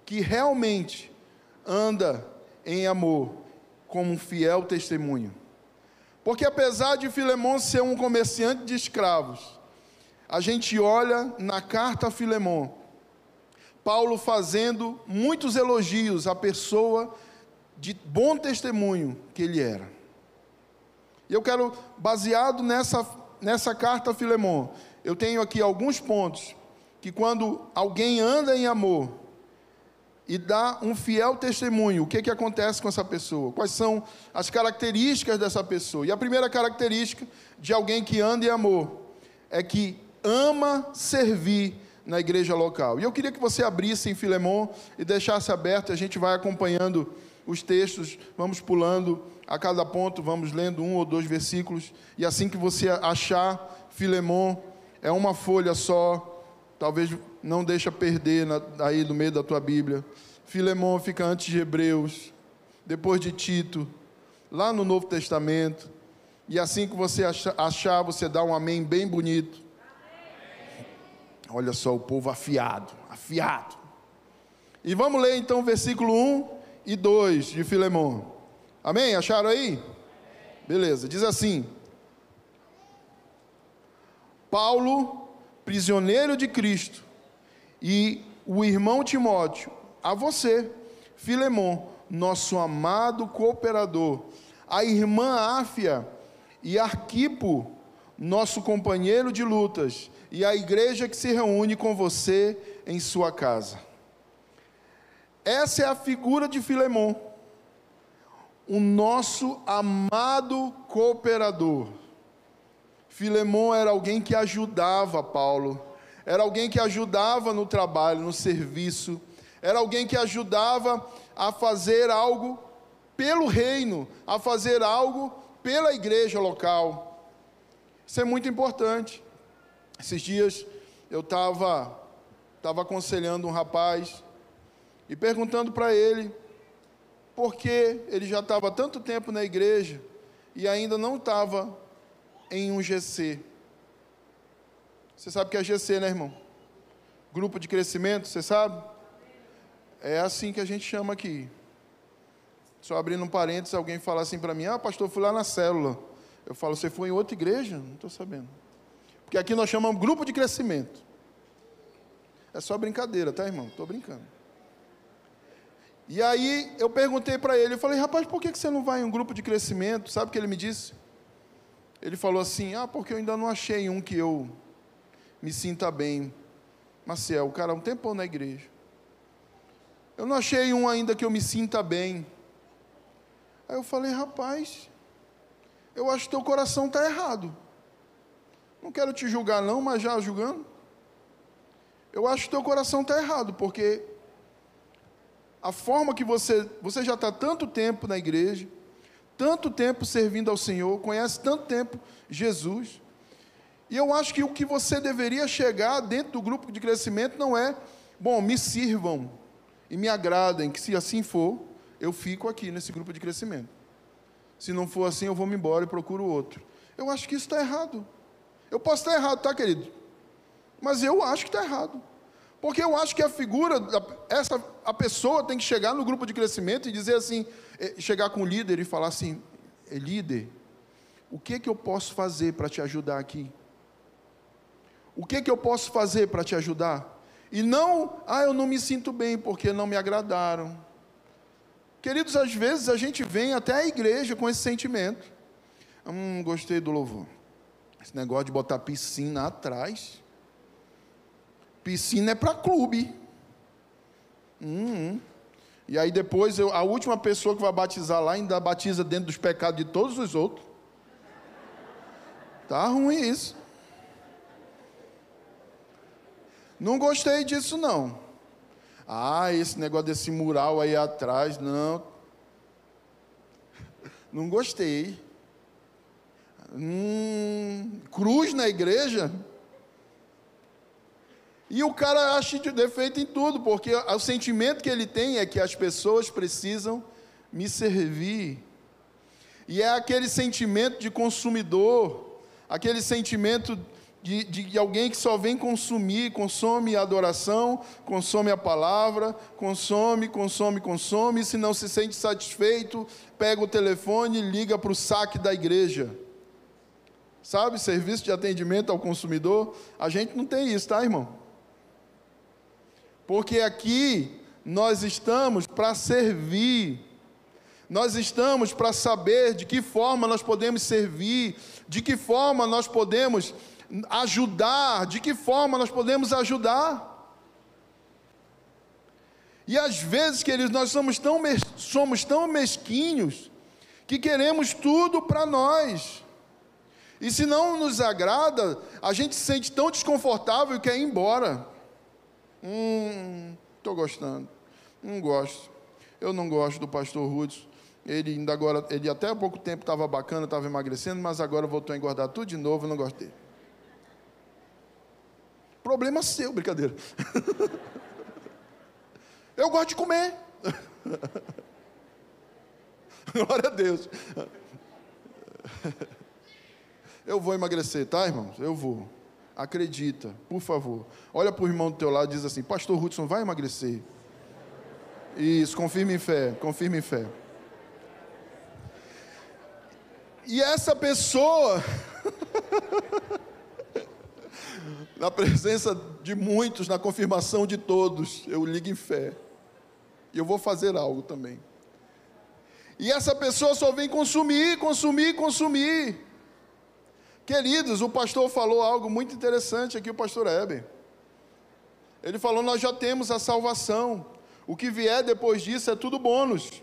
que realmente anda em amor, como um fiel testemunho. Porque apesar de Filemão ser um comerciante de escravos, a gente olha na carta a Filemão, Paulo fazendo muitos elogios à pessoa de bom testemunho que ele era. E eu quero, baseado nessa, nessa carta a Filemon, eu tenho aqui alguns pontos que quando alguém anda em amor e dá um fiel testemunho, o que, que acontece com essa pessoa? Quais são as características dessa pessoa? E a primeira característica de alguém que anda em amor é que ama servir na igreja local. E eu queria que você abrisse em Filemon e deixasse aberto, a gente vai acompanhando os textos, vamos pulando a cada ponto, vamos lendo um ou dois versículos, e assim que você achar Filemon, é uma folha só, talvez não deixa perder na, aí no meio da tua Bíblia. Filemon fica antes de Hebreus, depois de Tito, lá no Novo Testamento, e assim que você achar, você dá um amém bem bonito. Olha só o povo afiado, afiado. E vamos ler então o versículo 1 e 2 de Filemon. Amém? Acharam aí? Beleza, diz assim: Paulo, prisioneiro de Cristo, e o irmão Timóteo, a você, Filemon, nosso amado cooperador, a irmã Áfia e Arquipo, nosso companheiro de lutas, e a igreja que se reúne com você em sua casa. Essa é a figura de Filemon, o nosso amado cooperador. Filemon era alguém que ajudava Paulo, era alguém que ajudava no trabalho, no serviço, era alguém que ajudava a fazer algo pelo reino, a fazer algo pela igreja local. Isso é muito importante. Esses dias eu estava tava aconselhando um rapaz e perguntando para ele por que ele já estava tanto tempo na igreja e ainda não estava em um GC. Você sabe que é GC, né, irmão? Grupo de crescimento, você sabe? É assim que a gente chama aqui. Só abrindo um parênteses, alguém fala assim para mim: Ah, pastor, fui lá na célula. Eu falo: Você foi em outra igreja? Não estou sabendo. Porque aqui nós chamamos grupo de crescimento. É só brincadeira, tá, irmão? Estou brincando. E aí eu perguntei para ele, eu falei, rapaz, por que você não vai em um grupo de crescimento? Sabe o que ele me disse? Ele falou assim, ah, porque eu ainda não achei um que eu me sinta bem. Maciel, o cara há um tempão na igreja. Eu não achei um ainda que eu me sinta bem. Aí eu falei, rapaz, eu acho que teu coração está errado. Não quero te julgar não, mas já julgando. Eu acho que teu coração está errado, porque a forma que você, você já está tanto tempo na igreja, tanto tempo servindo ao Senhor, conhece tanto tempo Jesus, e eu acho que o que você deveria chegar dentro do grupo de crescimento não é, bom, me sirvam e me agradem, que se assim for, eu fico aqui nesse grupo de crescimento. Se não for assim, eu vou me embora e procuro outro. Eu acho que isso está errado. Eu posso estar errado, tá, querido? Mas eu acho que está errado. Porque eu acho que a figura, essa, a pessoa tem que chegar no grupo de crescimento e dizer assim, eh, chegar com o líder e falar assim, "Eh, líder, o que que eu posso fazer para te ajudar aqui? O que que eu posso fazer para te ajudar? E não, ah, eu não me sinto bem porque não me agradaram. Queridos, às vezes a gente vem até a igreja com esse sentimento. Hum, gostei do louvor. Esse negócio de botar piscina atrás. Piscina é para clube. Hum. E aí depois eu- a última pessoa que vai batizar lá ainda batiza dentro dos pecados de todos os outros. Tá ruim isso. Não gostei disso não. Ah, esse negócio desse mural aí atrás, não. Não gostei. Hum, cruz na igreja? E o cara acha de defeito em tudo, porque o sentimento que ele tem é que as pessoas precisam me servir. E é aquele sentimento de consumidor, aquele sentimento de, de alguém que só vem consumir, consome a adoração, consome a palavra, consome, consome, consome, se não se sente satisfeito, pega o telefone e liga para o saque da igreja. Sabe, serviço de atendimento ao consumidor, a gente não tem isso, tá, irmão? Porque aqui nós estamos para servir. Nós estamos para saber de que forma nós podemos servir, de que forma nós podemos ajudar, de que forma nós podemos ajudar. E às vezes, queridos, nós somos tão, somos tão mesquinhos que queremos tudo para nós. E se não nos agrada, a gente se sente tão desconfortável que quer ir embora. Hum, estou gostando. Não gosto. Eu não gosto do pastor Rudes. Ele ainda agora, ele até há pouco tempo estava bacana, estava emagrecendo, mas agora voltou a engordar tudo de novo, não gosto dele. Problema seu, brincadeira. eu gosto de comer. Glória a Deus. Eu vou emagrecer, tá, irmãos? Eu vou. Acredita, por favor. Olha para o irmão do teu lado e diz assim: Pastor Hudson vai emagrecer. Isso, confirme em fé, confirme em fé. E essa pessoa, na presença de muitos, na confirmação de todos, eu ligo em fé. E eu vou fazer algo também. E essa pessoa só vem consumir, consumir, consumir. Queridos, o pastor falou algo muito interessante aqui, o pastor Heber. Ele falou: Nós já temos a salvação. O que vier depois disso é tudo bônus.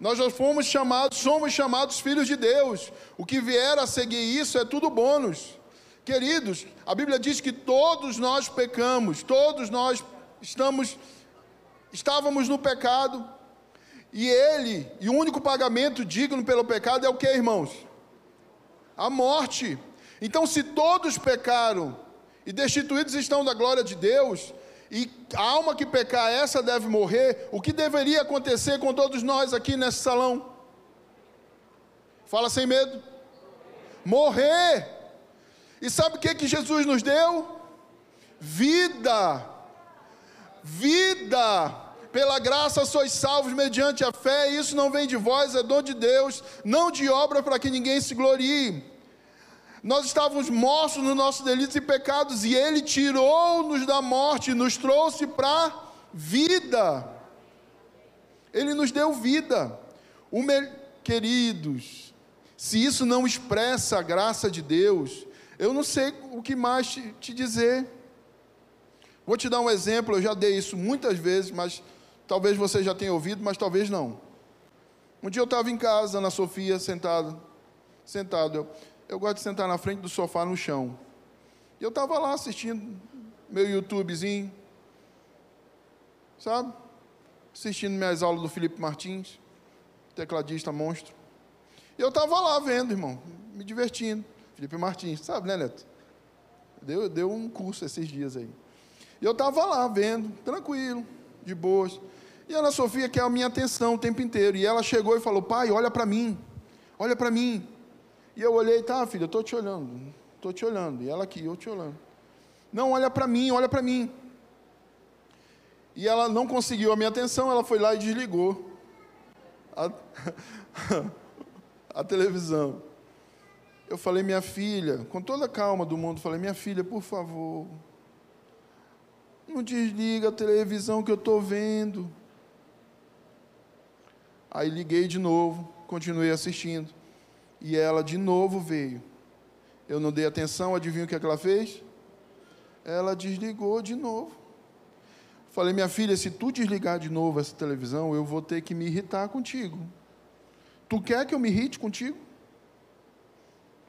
Nós já fomos chamados, somos chamados filhos de Deus. O que vier a seguir isso é tudo bônus. Queridos, a Bíblia diz que todos nós pecamos, todos nós estamos estávamos no pecado. E ele, e o único pagamento digno pelo pecado é o que, irmãos? a morte. Então, se todos pecaram e destituídos estão da glória de Deus, e a alma que pecar, essa deve morrer, o que deveria acontecer com todos nós aqui nesse salão? Fala sem medo. Morrer. E sabe o que, que Jesus nos deu? Vida. Vida. Pela graça sois salvos mediante a fé, e isso não vem de vós, é dom de Deus, não de obra para que ninguém se glorie. Nós estávamos mortos nos nossos delitos e pecados, e Ele tirou-nos da morte, e nos trouxe para vida. Ele nos deu vida. Me... Queridos, se isso não expressa a graça de Deus, eu não sei o que mais te, te dizer. Vou te dar um exemplo, eu já dei isso muitas vezes, mas talvez você já tenha ouvido, mas talvez não. Um dia eu estava em casa, Ana Sofia, sentado, sentado. Eu, eu gosto de sentar na frente do sofá no chão. E eu estava lá assistindo meu YouTubezinho, sabe? Assistindo minhas aulas do Felipe Martins, tecladista monstro. E eu estava lá vendo, irmão, me divertindo. Felipe Martins, sabe, né, Neto? Deu, deu um curso esses dias aí. E eu estava lá vendo, tranquilo, de boas. E a Ana Sofia quer a minha atenção o tempo inteiro. E ela chegou e falou: Pai, olha para mim, olha para mim. E eu olhei, tá, filha, estou te olhando, estou te olhando. E ela aqui, eu te olhando. Não, olha para mim, olha para mim. E ela não conseguiu a minha atenção, ela foi lá e desligou a, a televisão. Eu falei, minha filha, com toda a calma do mundo, falei, minha filha, por favor, não desliga a televisão que eu estou vendo. Aí liguei de novo, continuei assistindo. E ela de novo veio. Eu não dei atenção, adivinha o que, é que ela fez? Ela desligou de novo. Falei, minha filha, se tu desligar de novo essa televisão, eu vou ter que me irritar contigo. Tu quer que eu me irrite contigo?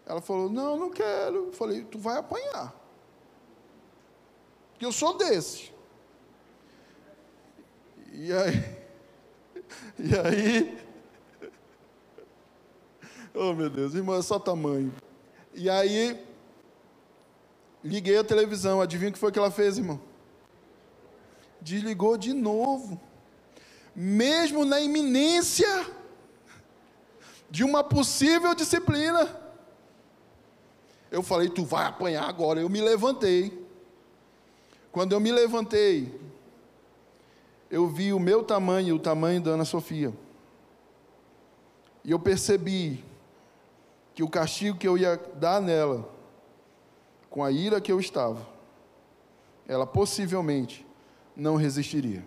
Ela falou, não, não quero. Eu falei, tu vai apanhar. Porque eu sou desse. E aí, e aí, oh meu Deus, irmão, é só tamanho. E aí, liguei a televisão, adivinha o que foi que ela fez, irmão? Desligou de novo. Mesmo na iminência de uma possível disciplina. Eu falei, tu vai apanhar agora. Eu me levantei. Quando eu me levantei, eu vi o meu tamanho o tamanho da Ana Sofia. E eu percebi que o castigo que eu ia dar nela, com a ira que eu estava, ela possivelmente não resistiria.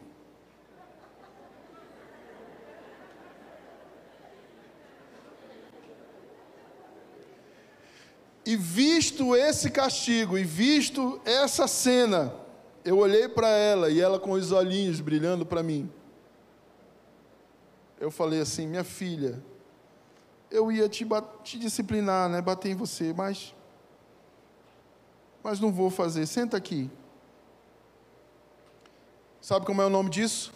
E visto esse castigo, e visto essa cena, eu olhei para ela e ela com os olhinhos brilhando para mim. Eu falei assim: minha filha, eu ia te, te, disciplinar, né, bater em você, mas, mas não vou fazer. Senta aqui. Sabe como é o nome disso?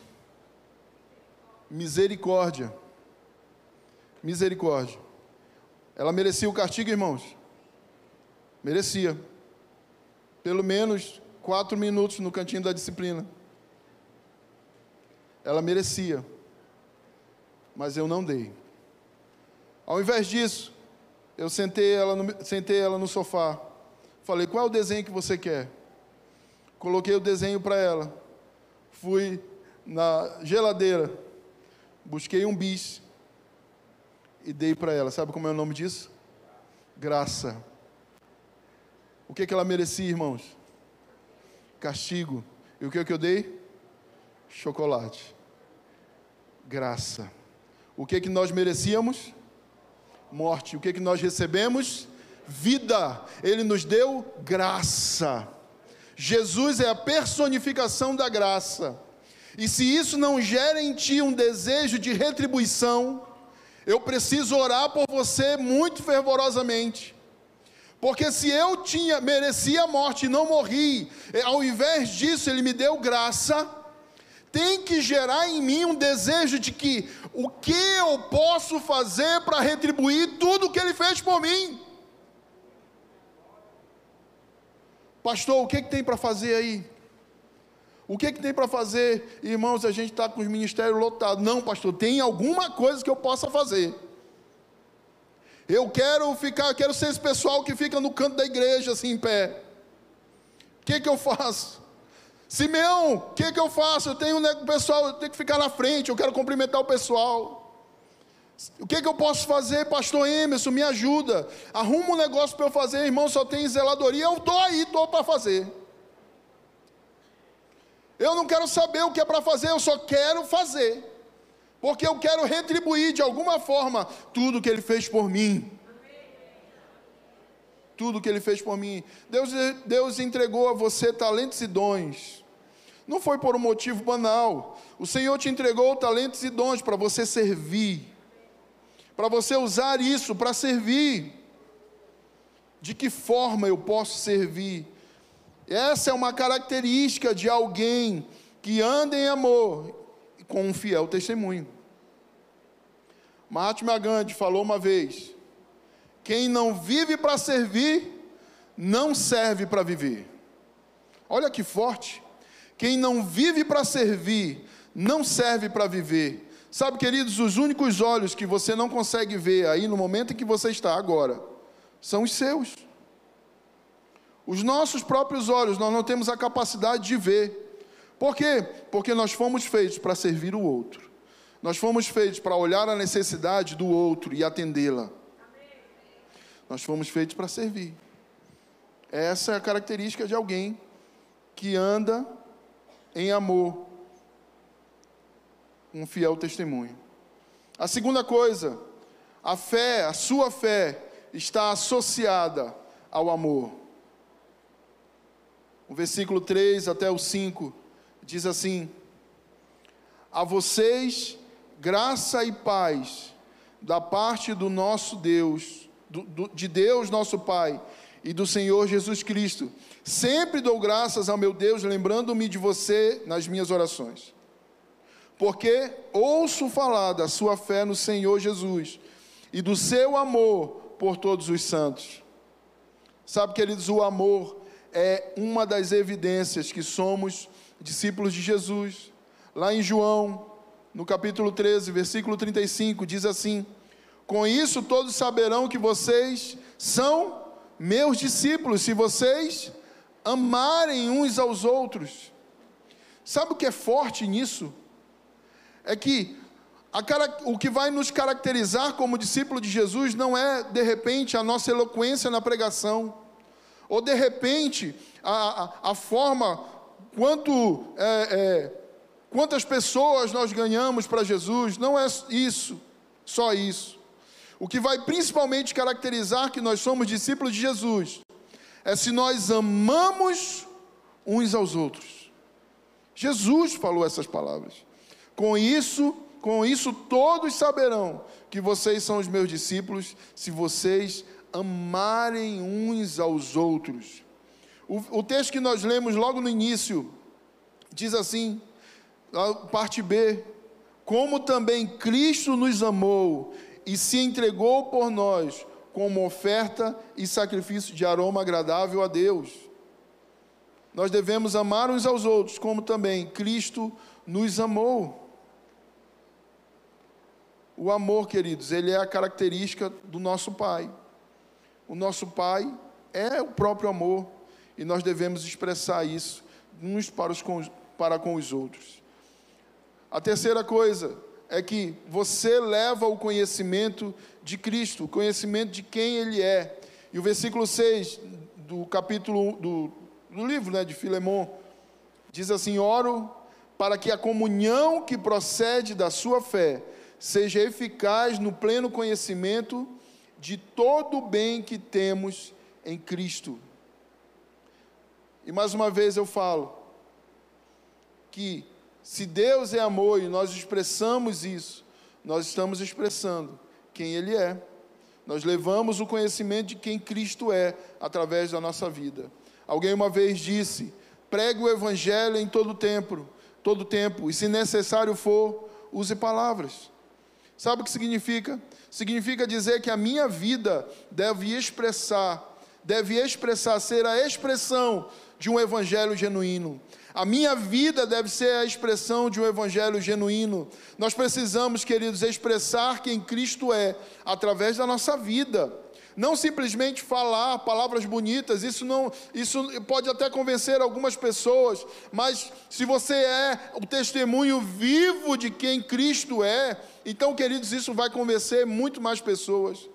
Misericórdia. Misericórdia. Ela merecia o castigo, irmãos? Merecia. Pelo menos quatro minutos no cantinho da disciplina. Ela merecia. Mas eu não dei. Ao invés disso, eu sentei ela no, sentei ela no sofá. Falei, qual é o desenho que você quer? Coloquei o desenho para ela. Fui na geladeira. Busquei um bis. E dei para ela. Sabe como é o nome disso? Graça. O que, que ela merecia, irmãos? Castigo. E o que, que eu dei? Chocolate. Graça. O que, que nós merecíamos? Morte. O que, que nós recebemos? Vida. Ele nos deu graça. Jesus é a personificação da graça. E se isso não gera em ti um desejo de retribuição, eu preciso orar por você muito fervorosamente. Porque se eu tinha merecia a morte e não morri, é, ao invés disso ele me deu graça, tem que gerar em mim um desejo de que o que eu posso fazer para retribuir tudo o que ele fez por mim? Pastor, o que, é que tem para fazer aí? O que, é que tem para fazer, irmãos? A gente está com os ministérios lotados. Não, pastor, tem alguma coisa que eu possa fazer. Eu quero ficar, quero ser esse pessoal que fica no canto da igreja, assim, em pé. O que, que eu faço? Simeão, o que, que eu faço? Eu tenho né, pessoal, eu tenho que ficar na frente, eu quero cumprimentar o pessoal. O que, que eu posso fazer, pastor Emerson? Me ajuda. Arruma um negócio para eu fazer, irmão. Só tem zeladoria. Eu estou aí, estou para fazer. Eu não quero saber o que é para fazer, eu só quero fazer. Porque eu quero retribuir de alguma forma tudo que ele fez por mim. Tudo que ele fez por mim. Deus, Deus entregou a você talentos e dons. Não foi por um motivo banal. O Senhor te entregou talentos e dons para você servir para você usar isso para servir. De que forma eu posso servir? Essa é uma característica de alguém que anda em amor com um fiel testemunho. Mahatma Gandhi falou uma vez: quem não vive para servir, não serve para viver. Olha que forte. Quem não vive para servir, não serve para viver. Sabe, queridos, os únicos olhos que você não consegue ver aí no momento em que você está agora são os seus. Os nossos próprios olhos, nós não temos a capacidade de ver. Por quê? Porque nós fomos feitos para servir o outro. Nós fomos feitos para olhar a necessidade do outro e atendê-la. Nós fomos feitos para servir. Essa é a característica de alguém que anda em amor, um fiel testemunho. A segunda coisa, a fé, a sua fé, está associada ao amor. O versículo 3 até o 5 diz assim: A vocês graça e paz da parte do nosso Deus, do, do, de Deus nosso Pai e do Senhor Jesus Cristo. Sempre dou graças ao meu Deus, lembrando-me de você nas minhas orações porque ouço falar da sua fé no Senhor Jesus e do seu amor por todos os santos. Sabe, queridos, o amor é uma das evidências que somos discípulos de Jesus. Lá em João, no capítulo 13, versículo 35, diz assim: Com isso todos saberão que vocês são meus discípulos, se vocês amarem uns aos outros. Sabe o que é forte nisso? é que a, o que vai nos caracterizar como discípulo de Jesus não é, de repente, a nossa eloquência na pregação, ou de repente, a, a, a forma quanto, é, é, quantas pessoas nós ganhamos para Jesus, não é isso, só isso. O que vai principalmente caracterizar que nós somos discípulos de Jesus é se nós amamos uns aos outros. Jesus falou essas palavras. Com isso, com isso todos saberão que vocês são os meus discípulos, se vocês amarem uns aos outros. O, o texto que nós lemos logo no início diz assim, parte B: Como também Cristo nos amou e se entregou por nós como oferta e sacrifício de aroma agradável a Deus. Nós devemos amar uns aos outros, como também Cristo nos amou. O amor, queridos, ele é a característica do nosso Pai. O nosso Pai é o próprio amor e nós devemos expressar isso uns para, os, para com os outros. A terceira coisa é que você leva o conhecimento de Cristo, o conhecimento de quem Ele é. E o versículo 6 do capítulo do, do livro né, de Filemon diz assim: Oro para que a comunhão que procede da sua fé seja eficaz no pleno conhecimento de todo o bem que temos em Cristo. E mais uma vez eu falo que se Deus é amor e nós expressamos isso, nós estamos expressando quem Ele é. Nós levamos o conhecimento de quem Cristo é através da nossa vida. Alguém uma vez disse: pregue o Evangelho em todo tempo, todo tempo, e se necessário for, use palavras. Sabe o que significa? Significa dizer que a minha vida deve expressar deve expressar, ser a expressão de um evangelho genuíno. A minha vida deve ser a expressão de um evangelho genuíno. Nós precisamos, queridos, expressar quem Cristo é através da nossa vida. Não simplesmente falar palavras bonitas, isso não, isso pode até convencer algumas pessoas, mas se você é o testemunho vivo de quem Cristo é, então, queridos, isso vai convencer muito mais pessoas.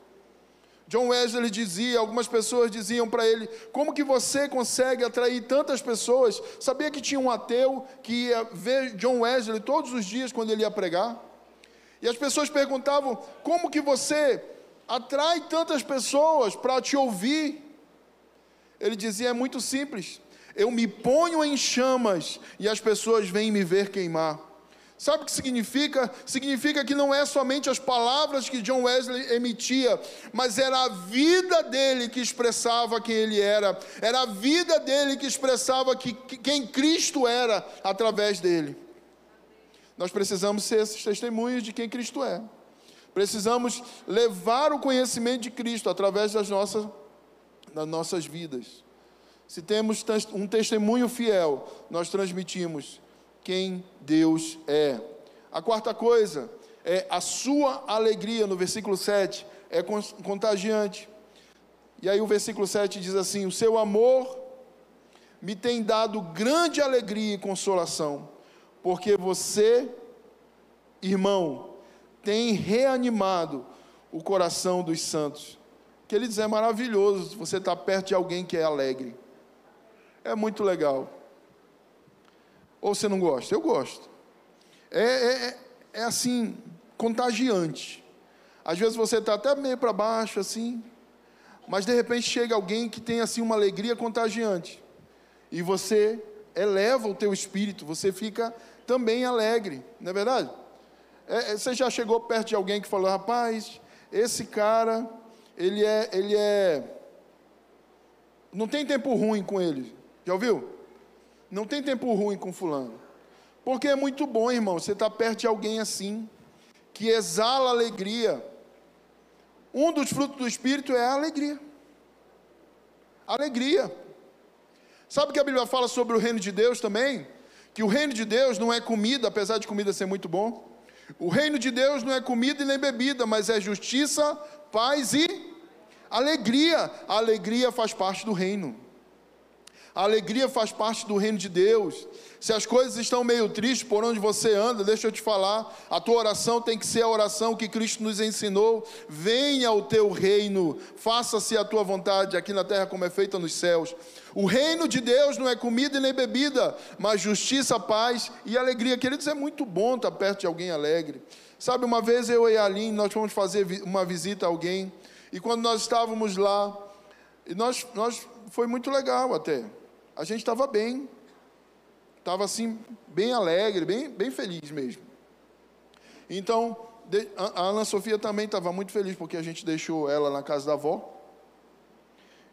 John Wesley dizia, algumas pessoas diziam para ele: Como que você consegue atrair tantas pessoas? Sabia que tinha um ateu que ia ver John Wesley todos os dias quando ele ia pregar? E as pessoas perguntavam: Como que você atrai tantas pessoas para te ouvir? Ele dizia: É muito simples. Eu me ponho em chamas e as pessoas vêm me ver queimar. Sabe o que significa? Significa que não é somente as palavras que John Wesley emitia, mas era a vida dele que expressava quem ele era, era a vida dele que expressava que, que- quem Cristo era através dele. Nós precisamos ser esses testemunhos de quem Cristo é. Precisamos levar o conhecimento de Cristo através das nossas, das nossas vidas. Se temos um testemunho fiel, nós transmitimos quem Deus é. A quarta coisa é a sua alegria, no versículo 7, é con- contagiante. E aí o versículo 7 diz assim: O seu amor me tem dado grande alegria e consolação, porque você, irmão, tem reanimado o coração dos santos. Queridos, é maravilhoso você estar perto de alguém que é alegre. É muito legal. Ou você não gosta? Eu gosto. É, é, é- é assim, contagiante. Às vezes você está até meio para baixo, assim, mas de repente chega alguém que tem assim uma alegria contagiante. E você eleva o teu espírito, você fica também alegre, não é verdade? É, é, você já chegou perto de alguém que falou, rapaz, esse cara, ele é, ele é, não tem tempo ruim com ele. Já ouviu? Não tem tempo ruim com fulano. Porque é muito bom, irmão, você estar perto de alguém assim, que exala alegria. Um dos frutos do Espírito é a alegria. Alegria. Sabe o que a Bíblia fala sobre o reino de Deus também? Que o reino de Deus não é comida, apesar de comida ser muito bom. O reino de Deus não é comida e nem bebida, mas é justiça, paz e alegria. A alegria faz parte do reino. A alegria faz parte do reino de Deus. Se as coisas estão meio tristes por onde você anda, deixa eu te falar, a tua oração tem que ser a oração que Cristo nos ensinou. Venha o teu reino, faça-se a tua vontade aqui na terra como é feita nos céus. O reino de Deus não é comida nem bebida, mas justiça, paz e alegria. Queridos, é muito bom estar perto de alguém alegre. Sabe, uma vez eu e a Aline, nós fomos fazer uma visita a alguém, e quando nós estávamos lá, nós, nós foi muito legal até. A gente estava bem, estava assim, bem alegre, bem, bem feliz mesmo. Então, a Ana Sofia também estava muito feliz, porque a gente deixou ela na casa da avó.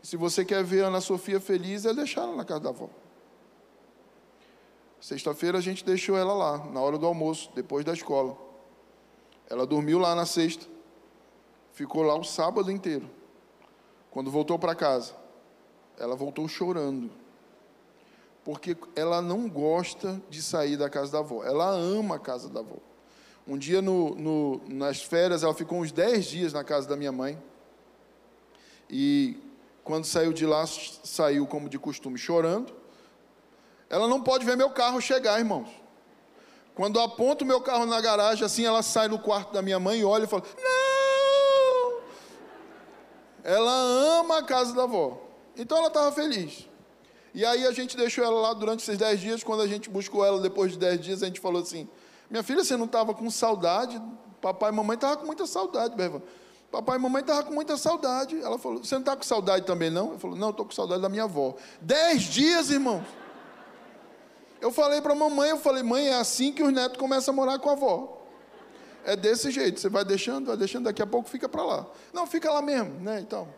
Se você quer ver a Ana Sofia feliz, é deixar ela na casa da avó. Sexta-feira a gente deixou ela lá, na hora do almoço, depois da escola. Ela dormiu lá na sexta, ficou lá o sábado inteiro. Quando voltou para casa, ela voltou chorando porque ela não gosta de sair da casa da avó. Ela ama a casa da avó. Um dia, no, no- nas férias, ela ficou uns 10 dias na casa da minha mãe. E quando saiu de lá, saiu como de costume, chorando. Ela não pode ver meu carro chegar, irmãos. Quando aponto meu carro na garagem, assim, ela sai no quarto da minha mãe e olha e fala: Não! Ela ama a casa da avó. Então ela estava feliz. E aí a gente deixou ela lá durante esses dez dias. Quando a gente buscou ela depois de dez dias, a gente falou assim: Minha filha, você não estava com saudade? Papai e mamãe estavam com muita saudade, Berva. Papai e mamãe estavam com muita saudade. Ela falou: Você não está com saudade também, não? Eu falei: Não, estou com saudade da minha avó. Dez dias, irmãos. Eu falei para a mamãe: Eu falei, mãe, é assim que os netos começam a morar com a avó. É desse jeito. Você vai deixando, vai deixando, daqui a pouco fica para lá. Não, fica lá mesmo, né? Então.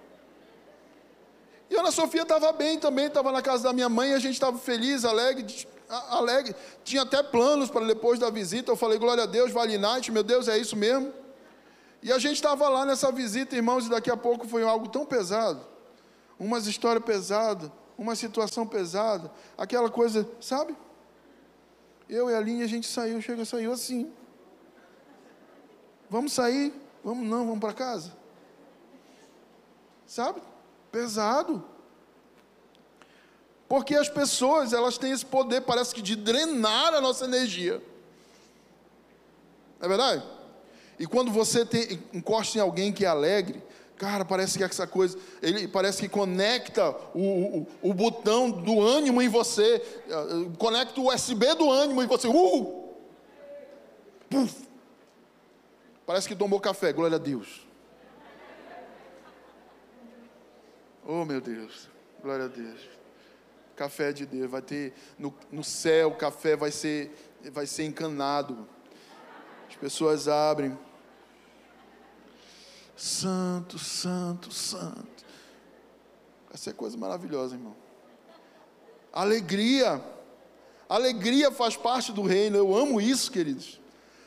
E Ana Sofia estava bem também, estava na casa da minha mãe, a gente estava feliz, alegre, alegre. Tinha até planos para depois da visita. Eu falei, glória a Deus, Vale Night, meu Deus, é isso mesmo. E a gente estava lá nessa visita, irmãos, e daqui a pouco foi algo tão pesado. umas histórias pesadas, uma situação pesada, aquela coisa, sabe? Eu e a Aline, a gente saiu, chega, saiu assim. Vamos sair? Vamos não, vamos para casa. Sabe? Pesado. Porque as pessoas, elas têm esse poder, parece que de drenar a nossa energia. É verdade? E quando você tem, encosta em alguém que é alegre, cara, parece que essa coisa, ele parece que conecta o, o, o botão do ânimo em você, eh, conecta o USB do ânimo em você. Uh! Puf! Parece que tomou café, glória a Deus. Oh meu Deus, glória a Deus. Café de Deus, vai ter no, no céu, o café vai ser, vai ser encanado. As pessoas abrem. Santo, santo, santo. Vai ser coisa maravilhosa, irmão. Alegria. Alegria faz parte do reino. Eu amo isso, queridos.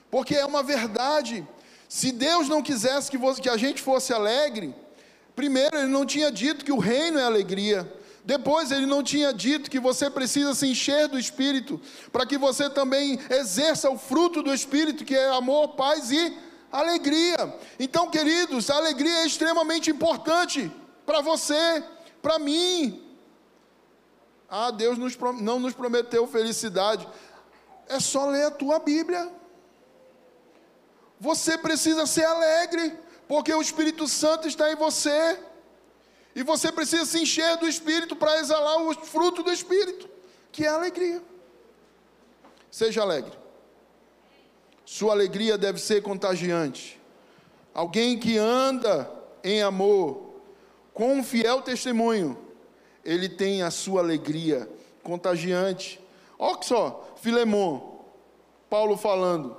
Porque é uma verdade. Se Deus não quisesse que, você, que a gente fosse alegre, primeiro, Ele não tinha dito que o reino é alegria. Depois, Ele não tinha dito que você precisa se encher do Espírito, para que você também exerça o fruto do Espírito, que é amor, paz e alegria. Então, queridos, a alegria é extremamente importante para você, para mim. Ah, Deus nos, não nos prometeu felicidade. É só ler a tua Bíblia. Você precisa ser alegre, porque o Espírito Santo está em você. E você precisa se encher do Espírito para exalar o fruto do Espírito, que é a alegria. Seja alegre. Sua alegria deve ser contagiante. Alguém que anda em amor, com um fiel testemunho, ele tem a sua alegria contagiante. Olha só, Filemon, Paulo falando,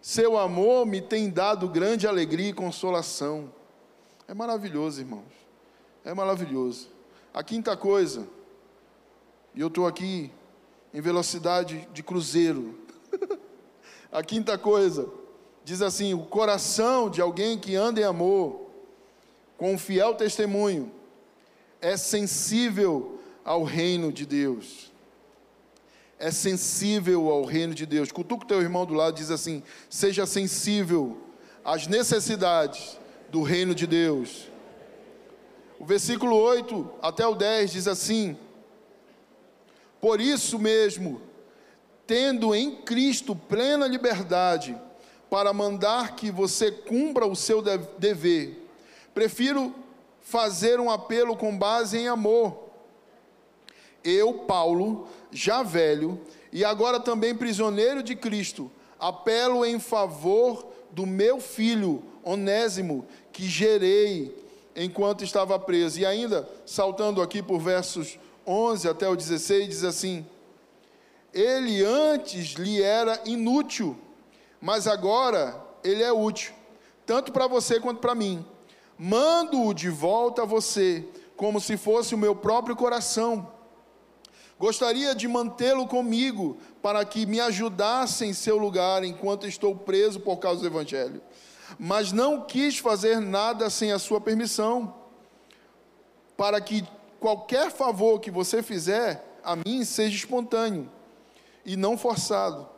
seu amor me tem dado grande alegria e consolação. É maravilhoso, irmãos. É maravilhoso. A quinta coisa, e eu estou aqui em velocidade de cruzeiro. A quinta coisa, diz assim: o coração de alguém que anda em amor, com um fiel testemunho, é sensível ao reino de Deus. É sensível ao reino de Deus. Cutuca o teu irmão do lado diz assim: seja sensível às necessidades do reino de Deus. O versículo 8 até o 10 diz assim: Por isso mesmo, tendo em Cristo plena liberdade para mandar que você cumpra o seu dever, prefiro fazer um apelo com base em amor. Eu, Paulo, já velho e agora também prisioneiro de Cristo, apelo em favor do meu filho Onésimo, que gerei enquanto estava preso. E ainda, saltando aqui por versos 11 até o 16, diz assim: Ele antes lhe era inútil, mas agora ele é útil, tanto para você quanto para mim. Mando-o de volta a você, como se fosse o meu próprio coração. Gostaria de mantê-lo comigo, para que me ajudasse em seu lugar enquanto estou preso por causa do Evangelho mas não quis fazer nada sem a sua permissão, para que qualquer favor que você fizer a mim seja espontâneo e não forçado.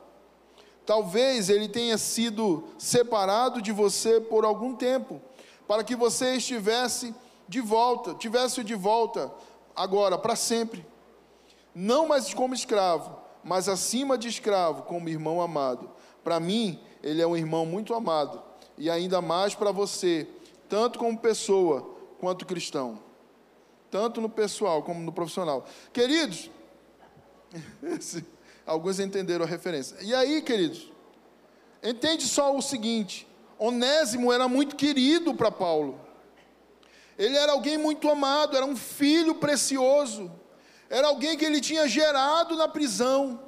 Talvez ele tenha sido separado de você por algum tempo, para que você estivesse de volta, tivesse de volta agora para sempre. Não mais como escravo, mas acima de escravo, como irmão amado. Para mim, ele é um irmão muito amado e ainda mais para você, tanto como pessoa quanto cristão, tanto no pessoal como no profissional. Queridos, alguns entenderam a referência. E aí, queridos, entende só o seguinte: Onésimo era muito querido para Paulo. Ele era alguém muito amado, era um filho precioso, era alguém que ele tinha gerado na prisão,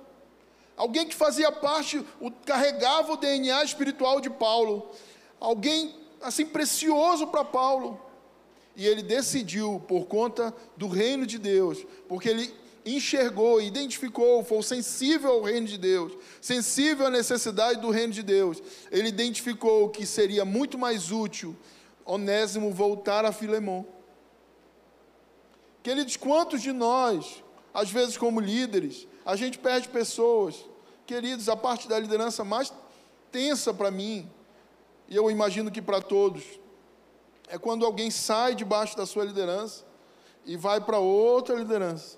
alguém que fazia parte, carregava o DNA espiritual de Paulo alguém assim precioso para Paulo. E ele decidiu, por conta do reino de Deus, porque ele enxergou, identificou, foi sensível ao reino de Deus, sensível à necessidade do reino de Deus, ele identificou que seria muito mais útil Onésimo voltar a Filemão. Queridos, quantos de nós, às vezes como líderes, a gente perde pessoas? Queridos, a parte da liderança mais tensa para mim, e eu imagino que para todos, é quando alguém sai debaixo da sua liderança e vai para outra liderança.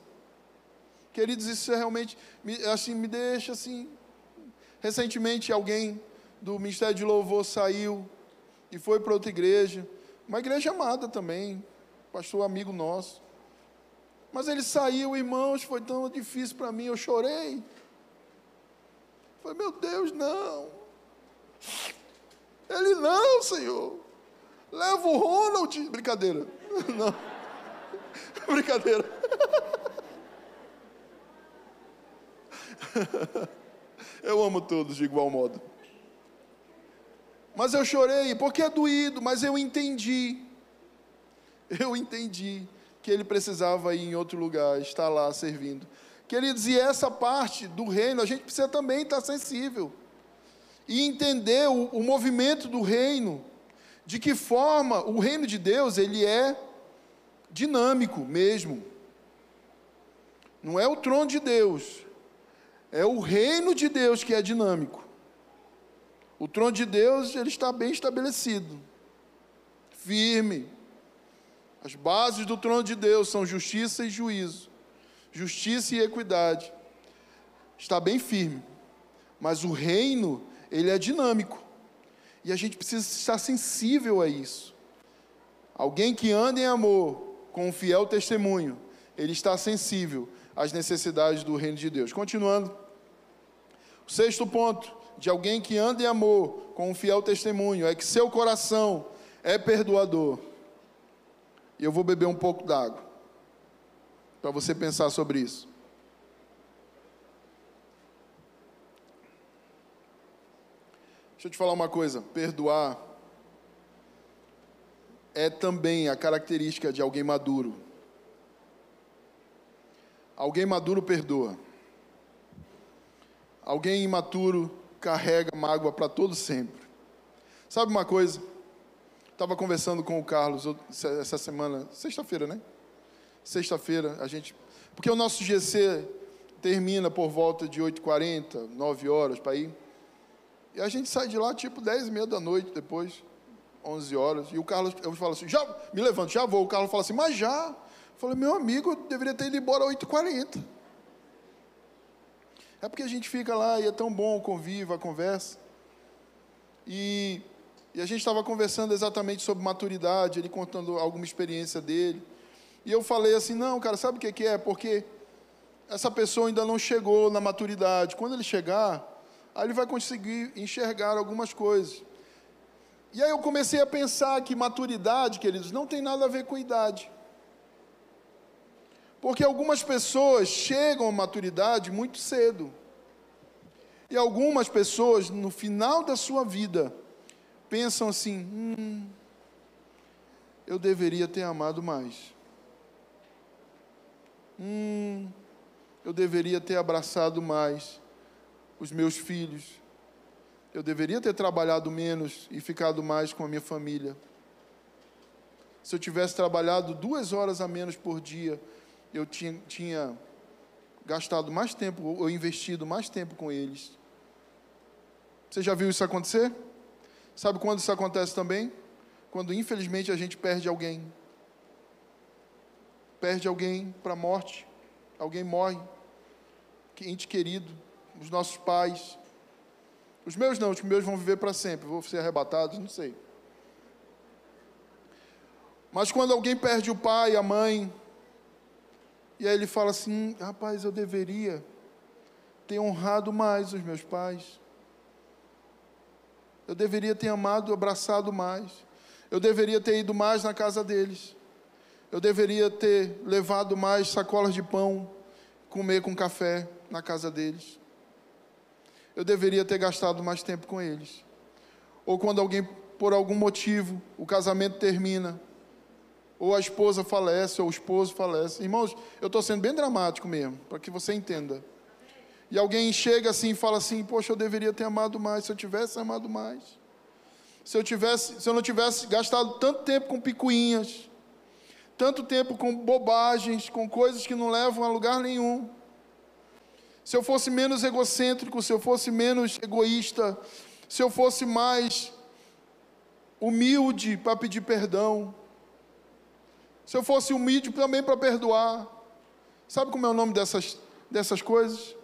Queridos, isso é realmente, me, assim, me deixa assim. Recentemente, alguém do Ministério de Louvor saiu e foi para outra igreja, uma igreja amada também, pastor amigo nosso. Mas ele saiu, irmãos, foi tão difícil para mim, eu chorei. Falei, meu Deus, não. Ele não, Senhor. Leva o Ronald. Brincadeira. Não. Brincadeira. Eu amo todos de igual modo. Mas eu chorei, porque é doído, mas eu entendi. Eu entendi que ele precisava ir em outro lugar, estar lá servindo. Queridos, e essa parte do reino, a gente precisa também estar sensível. E entender o, o movimento do reino, de que forma o reino de Deus, ele é dinâmico mesmo. Não é o trono de Deus, é o reino de Deus que é dinâmico. O trono de Deus, ele está bem estabelecido, firme. As bases do trono de Deus são justiça e juízo, justiça e equidade. Está bem firme. Mas o reino, ele é dinâmico. E a gente precisa estar sensível a isso. Alguém que anda em amor, com um fiel testemunho, ele está sensível às necessidades do reino de Deus. Continuando. O sexto ponto de alguém que anda em amor, com um fiel testemunho, é que seu coração é perdoador. E eu vou beber um pouco d'água, para você pensar sobre isso. Deixa eu te falar uma coisa: perdoar é também a característica de alguém maduro. Alguém maduro perdoa. Alguém imaturo carrega mágoa para todo sempre. Sabe uma coisa? Estava conversando com o Carlos essa semana, sexta-feira, né? Sexta-feira, a gente. Porque o nosso GC termina por volta de 8h40, 9 horas para ir. E a gente sai de lá tipo 10 e meia da noite depois, 11 horas. E o Carlos, eu falo assim, já, me levanto, já vou. O Carlos fala assim, mas já. Eu falei, meu amigo, eu deveria ter ido embora às 8h40. É porque a gente fica lá e é tão bom o convívio, a conversa. E, e a gente estava conversando exatamente sobre maturidade, ele contando alguma experiência dele. E eu falei assim: não, cara, sabe o que, que é? Porque essa pessoa ainda não chegou na maturidade. Quando ele chegar, aí ele vai conseguir enxergar algumas coisas. E aí eu comecei a pensar que maturidade, queridos, não tem nada a ver com idade. Porque algumas pessoas chegam à maturidade muito cedo. E algumas pessoas, no final da sua vida, pensam assim: hum, eu deveria ter amado mais. Hum, eu deveria ter abraçado mais os meus filhos. Eu deveria ter trabalhado menos e ficado mais com a minha família. Se eu tivesse trabalhado duas horas a menos por dia, eu tinha, tinha gastado mais tempo, ou investido mais tempo com eles. Você já viu isso acontecer? Sabe quando isso acontece também? Quando infelizmente a gente perde alguém. Perde alguém para a morte. Alguém morre. Ente querido. Os nossos pais. Os meus não, os meus vão viver para sempre. Vou ser arrebatados, não sei. Mas quando alguém perde o pai, a mãe, e aí ele fala assim: rapaz, eu deveria ter honrado mais os meus pais. Eu deveria ter amado, abraçado mais. Eu deveria ter ido mais na casa deles. Eu deveria ter levado mais sacolas de pão, comer com café na casa deles. Eu deveria ter gastado mais tempo com eles. Ou quando alguém, por algum motivo, o casamento termina, ou a esposa falece, ou o esposo falece. Irmãos, eu estou sendo bem dramático mesmo, para que você entenda. E alguém chega assim e fala assim: Poxa, eu deveria ter amado mais, se eu tivesse amado mais. Se eu, tivesse, se eu não tivesse gastado tanto tempo com picuinhas, tanto tempo com bobagens, com coisas que não levam a lugar nenhum. Se eu fosse menos egocêntrico, se eu fosse menos egoísta, se eu fosse mais humilde para pedir perdão, se eu fosse humilde também para perdoar. Sabe como é o nome dessas, dessas coisas?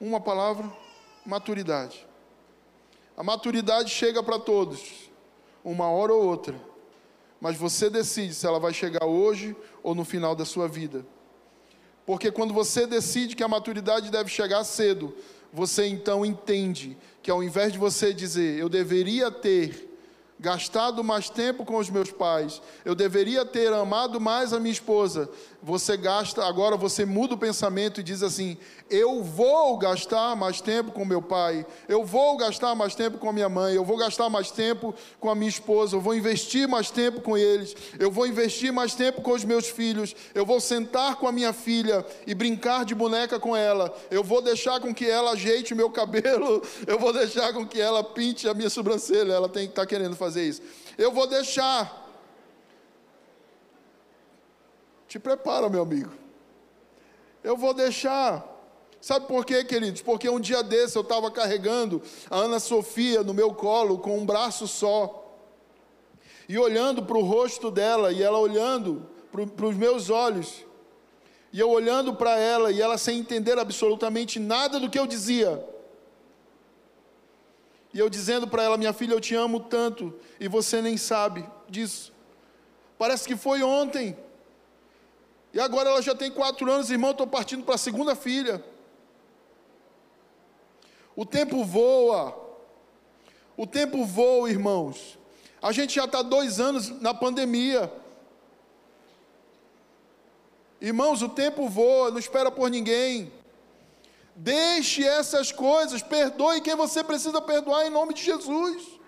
Uma palavra: maturidade. A maturidade chega para todos, uma hora ou outra, mas você decide se ela vai chegar hoje ou no final da sua vida. Porque quando você decide que a maturidade deve chegar cedo, você então entende que ao invés de você dizer, eu deveria ter gastado mais tempo com os meus pais, eu deveria ter amado mais a minha esposa. Você gasta, agora você muda o pensamento e diz assim: eu vou gastar mais tempo com meu pai, eu vou gastar mais tempo com minha mãe, eu vou gastar mais tempo com a minha esposa, eu vou investir mais tempo com eles, eu vou investir mais tempo com os meus filhos, eu vou sentar com a minha filha e brincar de boneca com ela, eu vou deixar com que ela ajeite meu cabelo, eu vou deixar com que ela pinte a minha sobrancelha, ela tem que estar querendo fazer isso. Eu vou deixar te prepara, meu amigo. Eu vou deixar. Sabe por quê, queridos? Porque um dia desse eu estava carregando a Ana Sofia no meu colo com um braço só. E olhando para o rosto dela, e ela olhando para os meus olhos. E eu olhando para ela, e ela sem entender absolutamente nada do que eu dizia. E eu dizendo para ela: Minha filha, eu te amo tanto, e você nem sabe disso. Parece que foi ontem. E agora ela já tem quatro anos, irmão, estou partindo para a segunda filha. O tempo voa. O tempo voa, irmãos. A gente já está dois anos na pandemia. Irmãos, o tempo voa, não espera por ninguém. Deixe essas coisas, perdoe quem você precisa perdoar em nome de Jesus.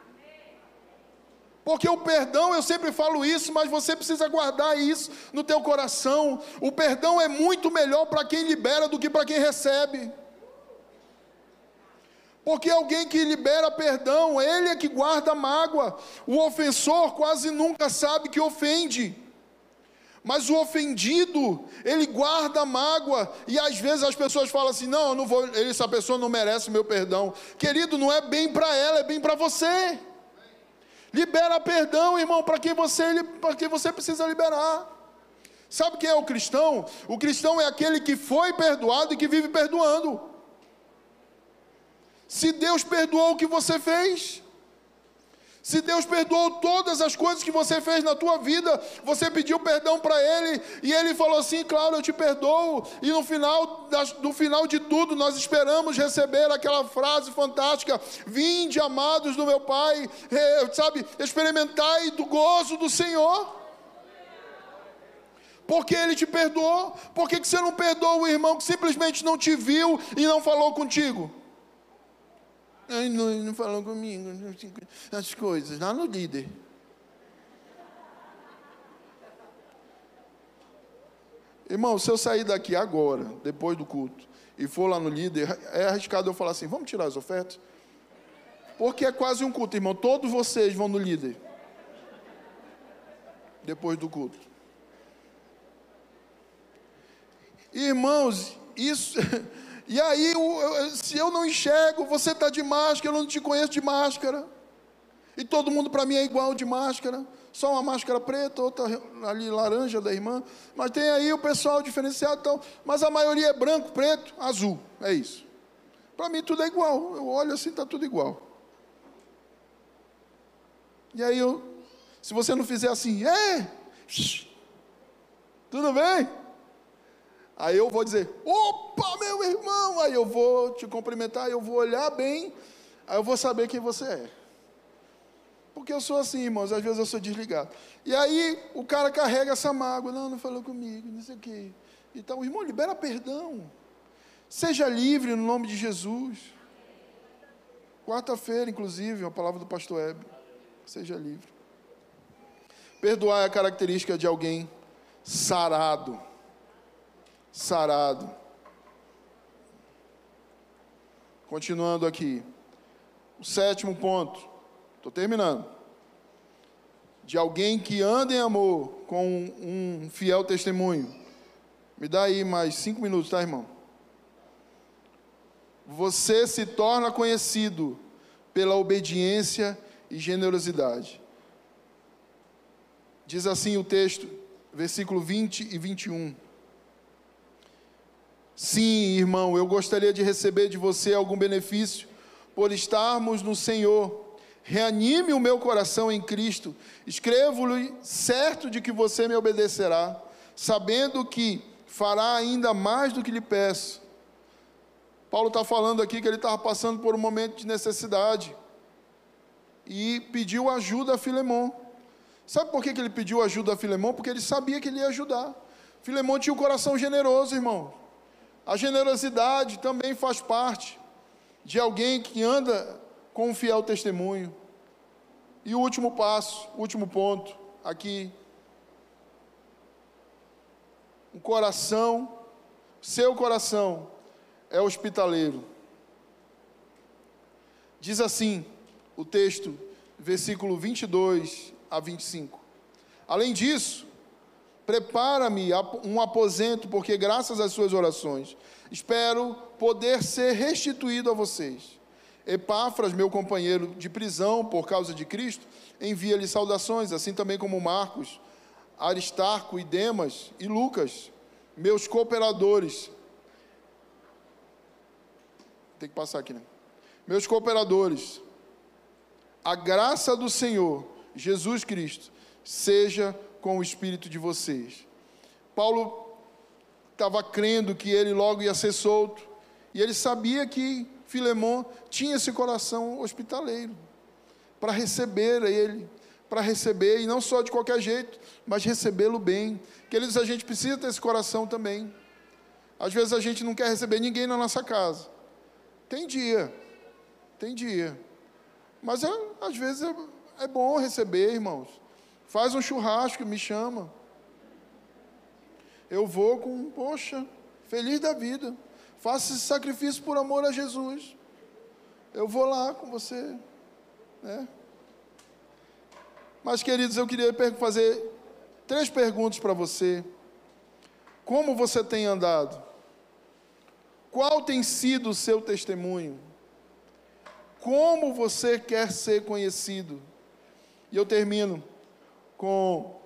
Porque o perdão, eu sempre falo isso, mas você precisa guardar isso no teu coração. O perdão é muito melhor para quem libera do que para quem recebe. Porque alguém que libera perdão, ele é que guarda mágoa. O ofensor quase nunca sabe que ofende. Mas o ofendido, ele guarda mágoa, e às vezes as pessoas falam assim: não, eu não vou, essa pessoa não merece o meu perdão. Querido, não é bem para ela, é bem para você. Libera perdão, irmão, para quem você, para quem você precisa liberar. Sabe quem é o cristão? O cristão é aquele que foi perdoado e que vive perdoando. Se Deus perdoou o que você fez, se Deus perdoou todas as coisas que você fez na tua vida, você pediu perdão para Ele e Ele falou assim: Claro, eu te perdoo. E no final, no final de tudo, nós esperamos receber aquela frase fantástica: Vinde, amados do meu Pai, sabe, experimentai do gozo do Senhor. Porque Ele te perdoou. Por que, que você não perdoa o irmão que simplesmente não te viu e não falou contigo? Ai, não, não falou comigo, as coisas, lá no líder. Irmão, se eu sair daqui agora, depois do culto, e for lá no líder, é arriscado eu falar assim: vamos tirar as ofertas? Porque é quase um culto, irmão. Todos vocês vão no líder. Depois do culto. Irmãos, isso. E aí, se eu não enxergo, você está de máscara, eu não te conheço de máscara. E todo mundo para mim é igual de máscara. Só uma máscara preta, outra ali laranja da irmã. Mas tem aí o pessoal diferenciado. Então, mas a maioria é branco, preto, azul. É isso. Para mim tudo é igual. Eu olho assim, está tudo igual. E aí, eu, se você não fizer assim, é, tudo bem? Aí eu vou dizer, opa, meu irmão, aí eu vou te cumprimentar, eu vou olhar bem, aí eu vou saber quem você é. Porque eu sou assim, irmãos, às vezes eu sou desligado. E aí o cara carrega essa mágoa, não, não falou comigo, não sei o quê. Então, irmão, libera perdão. Seja livre no nome de Jesus. Quarta-feira, inclusive, a palavra do pastor Hebe. Seja livre. Perdoar é a característica de alguém sarado sarado. Continuando aqui. O sétimo ponto. Estou terminando. de alguém que anda em amor com um fiel testemunho. Me dá aí mais cinco minutos, tá, irmão? Você se torna conhecido pela obediência e generosidade. Diz assim o texto, versículo 20 e 21. Sim, irmão, eu gostaria de receber de você algum benefício por estarmos no Senhor. Reanime o meu coração em Cristo. Escrevo-lhe certo de que você me obedecerá, sabendo que fará ainda mais do que lhe peço. Paulo está falando aqui que ele estava passando por um momento de necessidade e pediu ajuda a Filemon. Sabe por que, que ele pediu ajuda a Filemon? Porque ele sabia que ele ia ajudar. Filemon tinha um coração generoso, irmão. A generosidade também faz parte de alguém que anda com um fiel testemunho. E o último passo, último ponto, aqui. Um coração, seu coração é hospitaleiro. Diz assim o texto, versículo 22 a 25. Além disso, prepara-me um aposento, porque graças às suas orações, espero poder ser restituído a vocês. Epáfras, meu companheiro de prisão por causa de Cristo, envia-lhe saudações, assim também como Marcos, Aristarco e Demas e Lucas, meus cooperadores. Tem que passar aqui, né? Meus cooperadores, a graça do Senhor Jesus Cristo seja com o espírito de vocês. Paulo estava crendo que ele logo ia ser solto, e ele sabia que Filemão tinha esse coração hospitaleiro para receber ele, para receber, e não só de qualquer jeito, mas recebê-lo bem. Queridos, a gente precisa ter esse coração também. Às vezes a gente não quer receber ninguém na nossa casa. Tem dia, tem dia. Mas é, às vezes é, é bom receber, irmãos. Faz um churrasco, me chama. Eu vou com, poxa, feliz da vida. Faça esse sacrifício por amor a Jesus. Eu vou lá com você. Né? Mas, queridos, eu queria fazer três perguntas para você. Como você tem andado? Qual tem sido o seu testemunho? Como você quer ser conhecido? E eu termino com,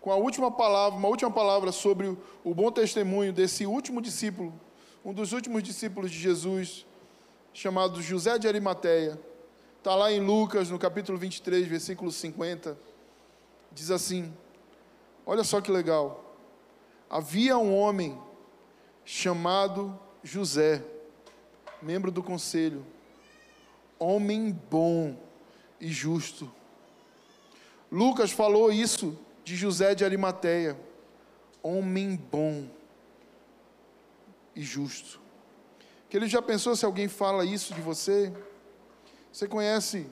com a última palavra, uma última palavra sobre o, bom testemunho desse último discípulo, um dos últimos discípulos de Jesus, chamado José de Arimateia. Está lá em Lucas, no capítulo 23, versículo 50. Diz assim: Olha só que legal. Havia um homem chamado José, membro do conselho, homem bom e justo. Lucas falou isso de José de Arimateia, homem bom e justo. Que ele já pensou se alguém fala isso de você? Você conhece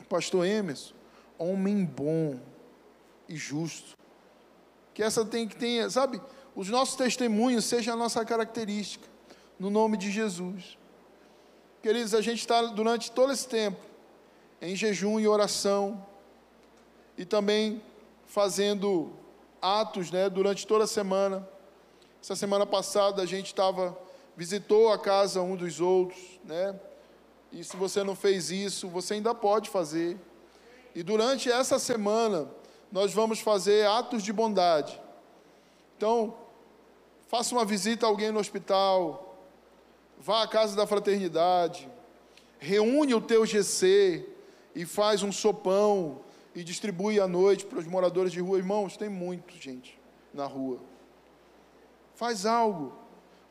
o pastor Emerson? Homem bom e justo. Que essa tem que tenha, sabe, os nossos testemunhos sejam a nossa característica, no nome de Jesus. Queridos, a gente está durante todo esse tempo em jejum e oração, e também fazendo atos né, durante toda a semana. Essa semana passada a gente estava, visitou a casa um dos outros, né? E se você não fez isso, você ainda pode fazer. E durante essa semana, nós vamos fazer atos de bondade. Então, faça uma visita a alguém no hospital, vá à casa da fraternidade, reúne o teu GC e faz um sopão e distribui à noite para os moradores de rua. Irmãos, tem muito gente na rua. Faz algo,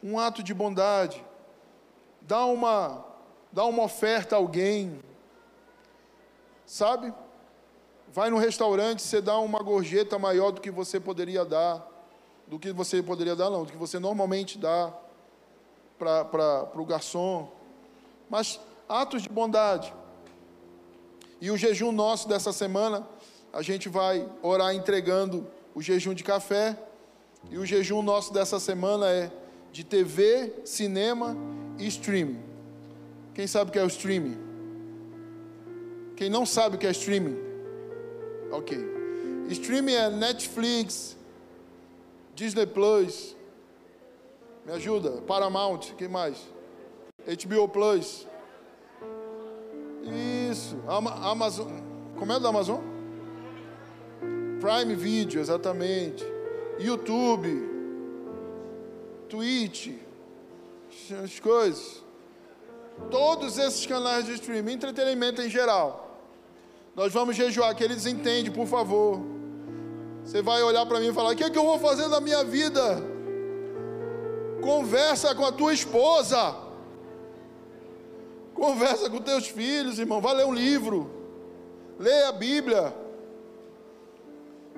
um ato de bondade. Dá uma, dá uma oferta a alguém. Sabe? Vai no restaurante, você dá uma gorjeta maior do que você poderia dar. Do que você poderia dar, não, do que você normalmente dá para o garçom. Mas atos de bondade. E o jejum nosso dessa semana, a gente vai orar entregando o jejum de café. E o jejum nosso dessa semana é de TV, cinema e streaming. Quem sabe o que é o streaming? Quem não sabe o que é streaming? Ok. Streaming é Netflix, Disney Plus. Me ajuda? Paramount, quem mais? HBO Plus. Amazon. Como é o da Amazon? Prime Video, exatamente. YouTube. Twitch. As coisas. Todos esses canais de streaming, entretenimento em geral. Nós vamos jejuar, que eles entendem, por favor. Você vai olhar para mim e falar: o que, é que eu vou fazer na minha vida? Conversa com a tua esposa. Conversa com teus filhos, irmão. Vai ler um livro. Leia a Bíblia.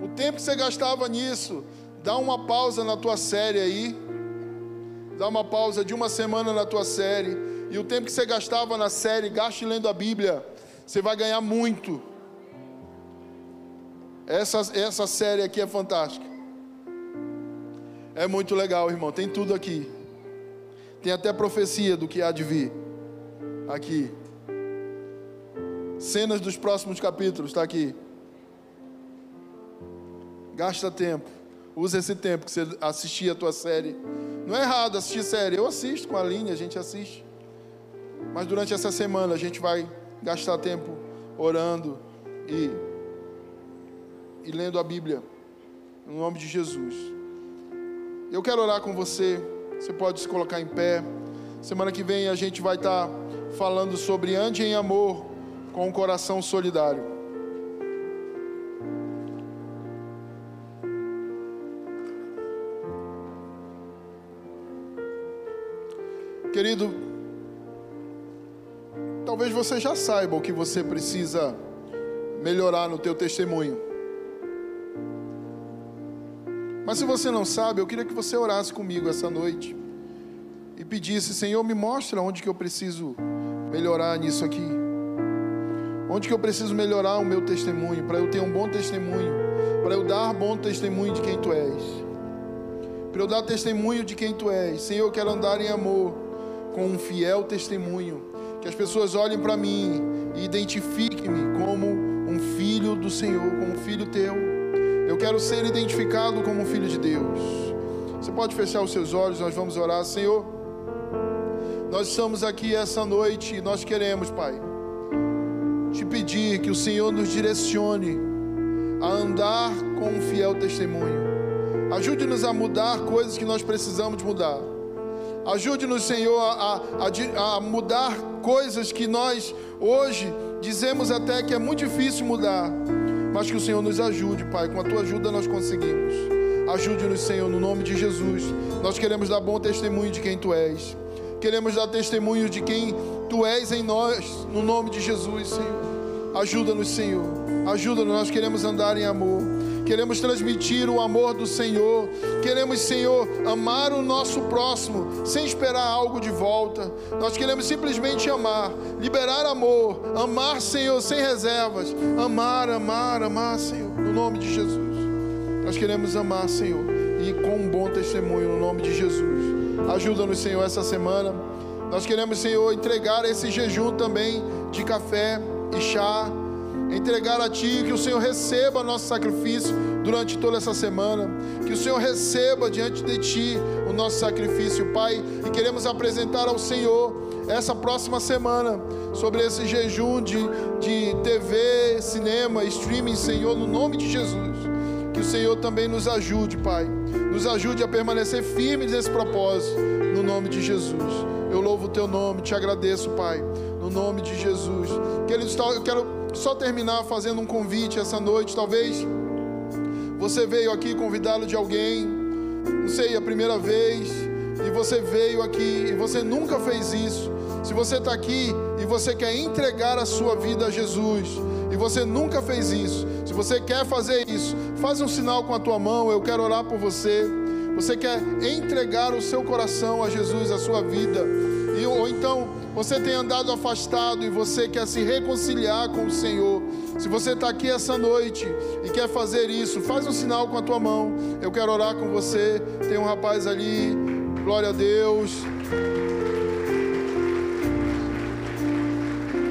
O tempo que você gastava nisso, dá uma pausa na tua série aí. Dá uma pausa de uma semana na tua série. E o tempo que você gastava na série, gaste lendo a Bíblia. Você vai ganhar muito. Essa, essa série aqui é fantástica. É muito legal, irmão. Tem tudo aqui. Tem até profecia do que há de vir. Aqui. Cenas dos próximos capítulos, está aqui. Gasta tempo. Usa esse tempo que você assistir a tua série. Não é errado assistir série. Eu assisto com a Aline, a gente assiste. Mas durante essa semana a gente vai gastar tempo orando e, e lendo a Bíblia. No nome de Jesus. Eu quero orar com você. Você pode se colocar em pé. Semana que vem a gente vai estar falando sobre ande em amor com um coração solidário. Querido, talvez você já saiba o que você precisa melhorar no teu testemunho. Mas se você não sabe, eu queria que você orasse comigo essa noite e pedisse, Senhor, me mostra onde que eu preciso melhorar nisso aqui. Onde que eu preciso melhorar o meu testemunho, para eu ter um bom testemunho, para eu dar bom testemunho de quem tu és. Para eu dar testemunho de quem tu és. Senhor, eu quero andar em amor com um fiel testemunho, que as pessoas olhem para mim e identifiquem-me como um filho do Senhor, como um filho teu. Eu quero ser identificado como um filho de Deus. Você pode fechar os seus olhos, nós vamos orar, Senhor. Nós estamos aqui essa noite e nós queremos, Pai, te pedir que o Senhor nos direcione a andar com um fiel testemunho. Ajude-nos a mudar coisas que nós precisamos mudar. Ajude-nos, Senhor, a, a- a mudar coisas que nós hoje dizemos até que é muito difícil mudar. Mas que o Senhor nos ajude, Pai. Com a tua ajuda nós conseguimos. Ajude-nos, Senhor, no nome de Jesus. Nós queremos dar bom testemunho de quem tu és. Queremos dar testemunho de quem tu és em nós, no nome de Jesus, Senhor. Ajuda-nos, Senhor. Ajuda-nos, nós queremos andar em amor. Queremos transmitir o amor do Senhor. Queremos, Senhor, amar o nosso próximo sem esperar algo de volta. Nós queremos simplesmente amar, liberar amor, amar, Senhor, sem reservas. Amar, amar, amar, Senhor, no nome de Jesus. Nós queremos amar, Senhor, e com um bom testemunho no nome de Jesus. Ajuda-nos, Senhor, essa semana. Nós queremos, Senhor, entregar esse jejum também de café e chá. Entregar a Ti, que o Senhor receba nosso sacrifício durante toda essa semana. Que o Senhor receba diante de Ti o nosso sacrifício, Pai. E queremos apresentar ao Senhor essa próxima semana sobre esse jejum de, de TV, cinema, streaming, Senhor, no nome de Jesus. Que o Senhor também nos ajude, Pai. Nos ajude a permanecer firmes nesse propósito, no nome de Jesus. Eu louvo o Teu nome, te agradeço, Pai, no nome de Jesus. Queridos, eu quero só terminar fazendo um convite essa noite. Talvez você veio aqui convidado de alguém, não sei, a primeira vez, e você veio aqui e você nunca fez isso. Se você está aqui e você quer entregar a sua vida a Jesus, e você nunca fez isso, se você quer fazer isso, faz um sinal com a tua mão, eu quero orar por você. Você quer entregar o seu coração a Jesus, a sua vida, e, ou então você tem andado afastado e você quer se reconciliar com o Senhor. Se você está aqui essa noite e quer fazer isso, faz um sinal com a tua mão. Eu quero orar com você. Tem um rapaz ali. Glória a Deus.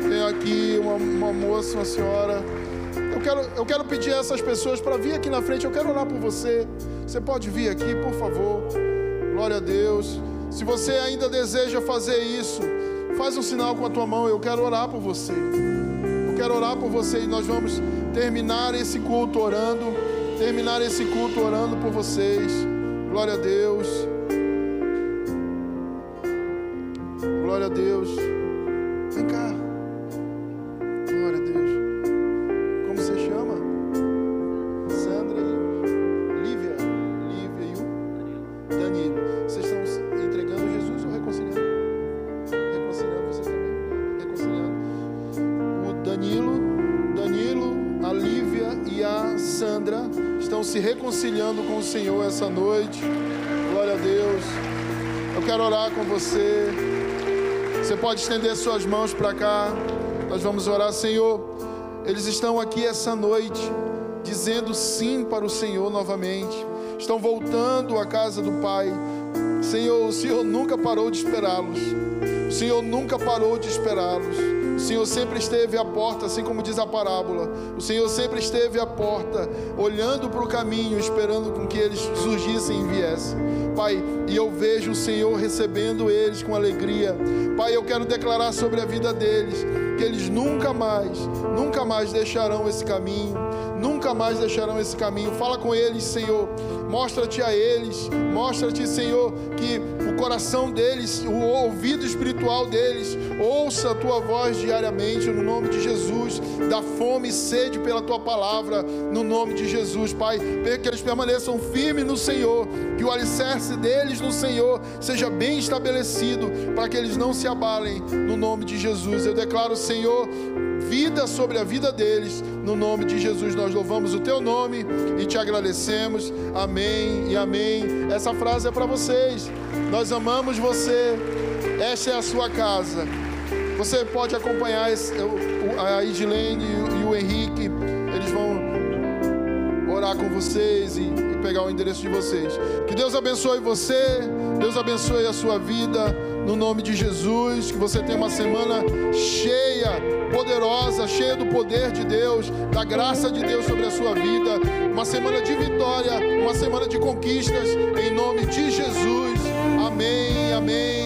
Tem aqui, uma, uma moça, uma senhora. Quero, eu quero pedir a essas pessoas para vir aqui na frente. Eu quero orar por você. Você pode vir aqui, por favor. Glória a Deus. Se você ainda deseja fazer isso, faz um sinal com a tua mão. Eu quero orar por você. Eu quero orar por você e nós vamos terminar esse culto orando. Terminar esse culto orando por vocês. Glória a Deus. Glória a Deus. Vem cá. Senhor essa noite. Glória a Deus. Eu quero orar com você. Você pode estender suas mãos para cá. Nós vamos orar, Senhor. Eles estão aqui essa noite dizendo sim para o Senhor novamente. Estão voltando à casa do Pai. Senhor, o Senhor nunca parou de esperá-los. O Senhor nunca parou de esperá-los. Senhor sempre esteve à porta, assim como diz a parábola. O Senhor sempre esteve à porta, olhando para o caminho, esperando com que eles surgissem e viessem. Pai, e eu vejo o Senhor recebendo eles com alegria. Pai, eu quero declarar sobre a vida deles que eles nunca mais, nunca mais deixarão esse caminho, nunca mais deixarão esse caminho. Fala com eles, Senhor. Mostra-te a eles, mostra-te, Senhor, que o coração deles, o ouvido espiritual deles, ouça a tua voz diariamente, no nome de Jesus. Dá fome e sede pela tua palavra, no nome de Jesus, Pai. Que eles permaneçam firmes no Senhor, que o alicerce deles no Senhor seja bem estabelecido, para que eles não se abalem, no nome de Jesus. Eu declaro, Senhor, vida sobre a vida deles. No nome de Jesus, nós louvamos o teu nome e te agradecemos. Amém e amém. Essa frase é para vocês. Nós amamos você. Esta é a sua casa. Você pode acompanhar a Edilene e o- Henrique. Eles vão orar com vocês e pegar o endereço de vocês. Que Deus abençoe você, Deus abençoe a sua vida, no nome de Jesus. Que você tenha uma semana cheia, poderosa, cheia do poder de Deus, da graça de Deus sobre a sua vida. Uma semana de vitória, uma semana de conquistas, em nome de Jesus. Amém, amém.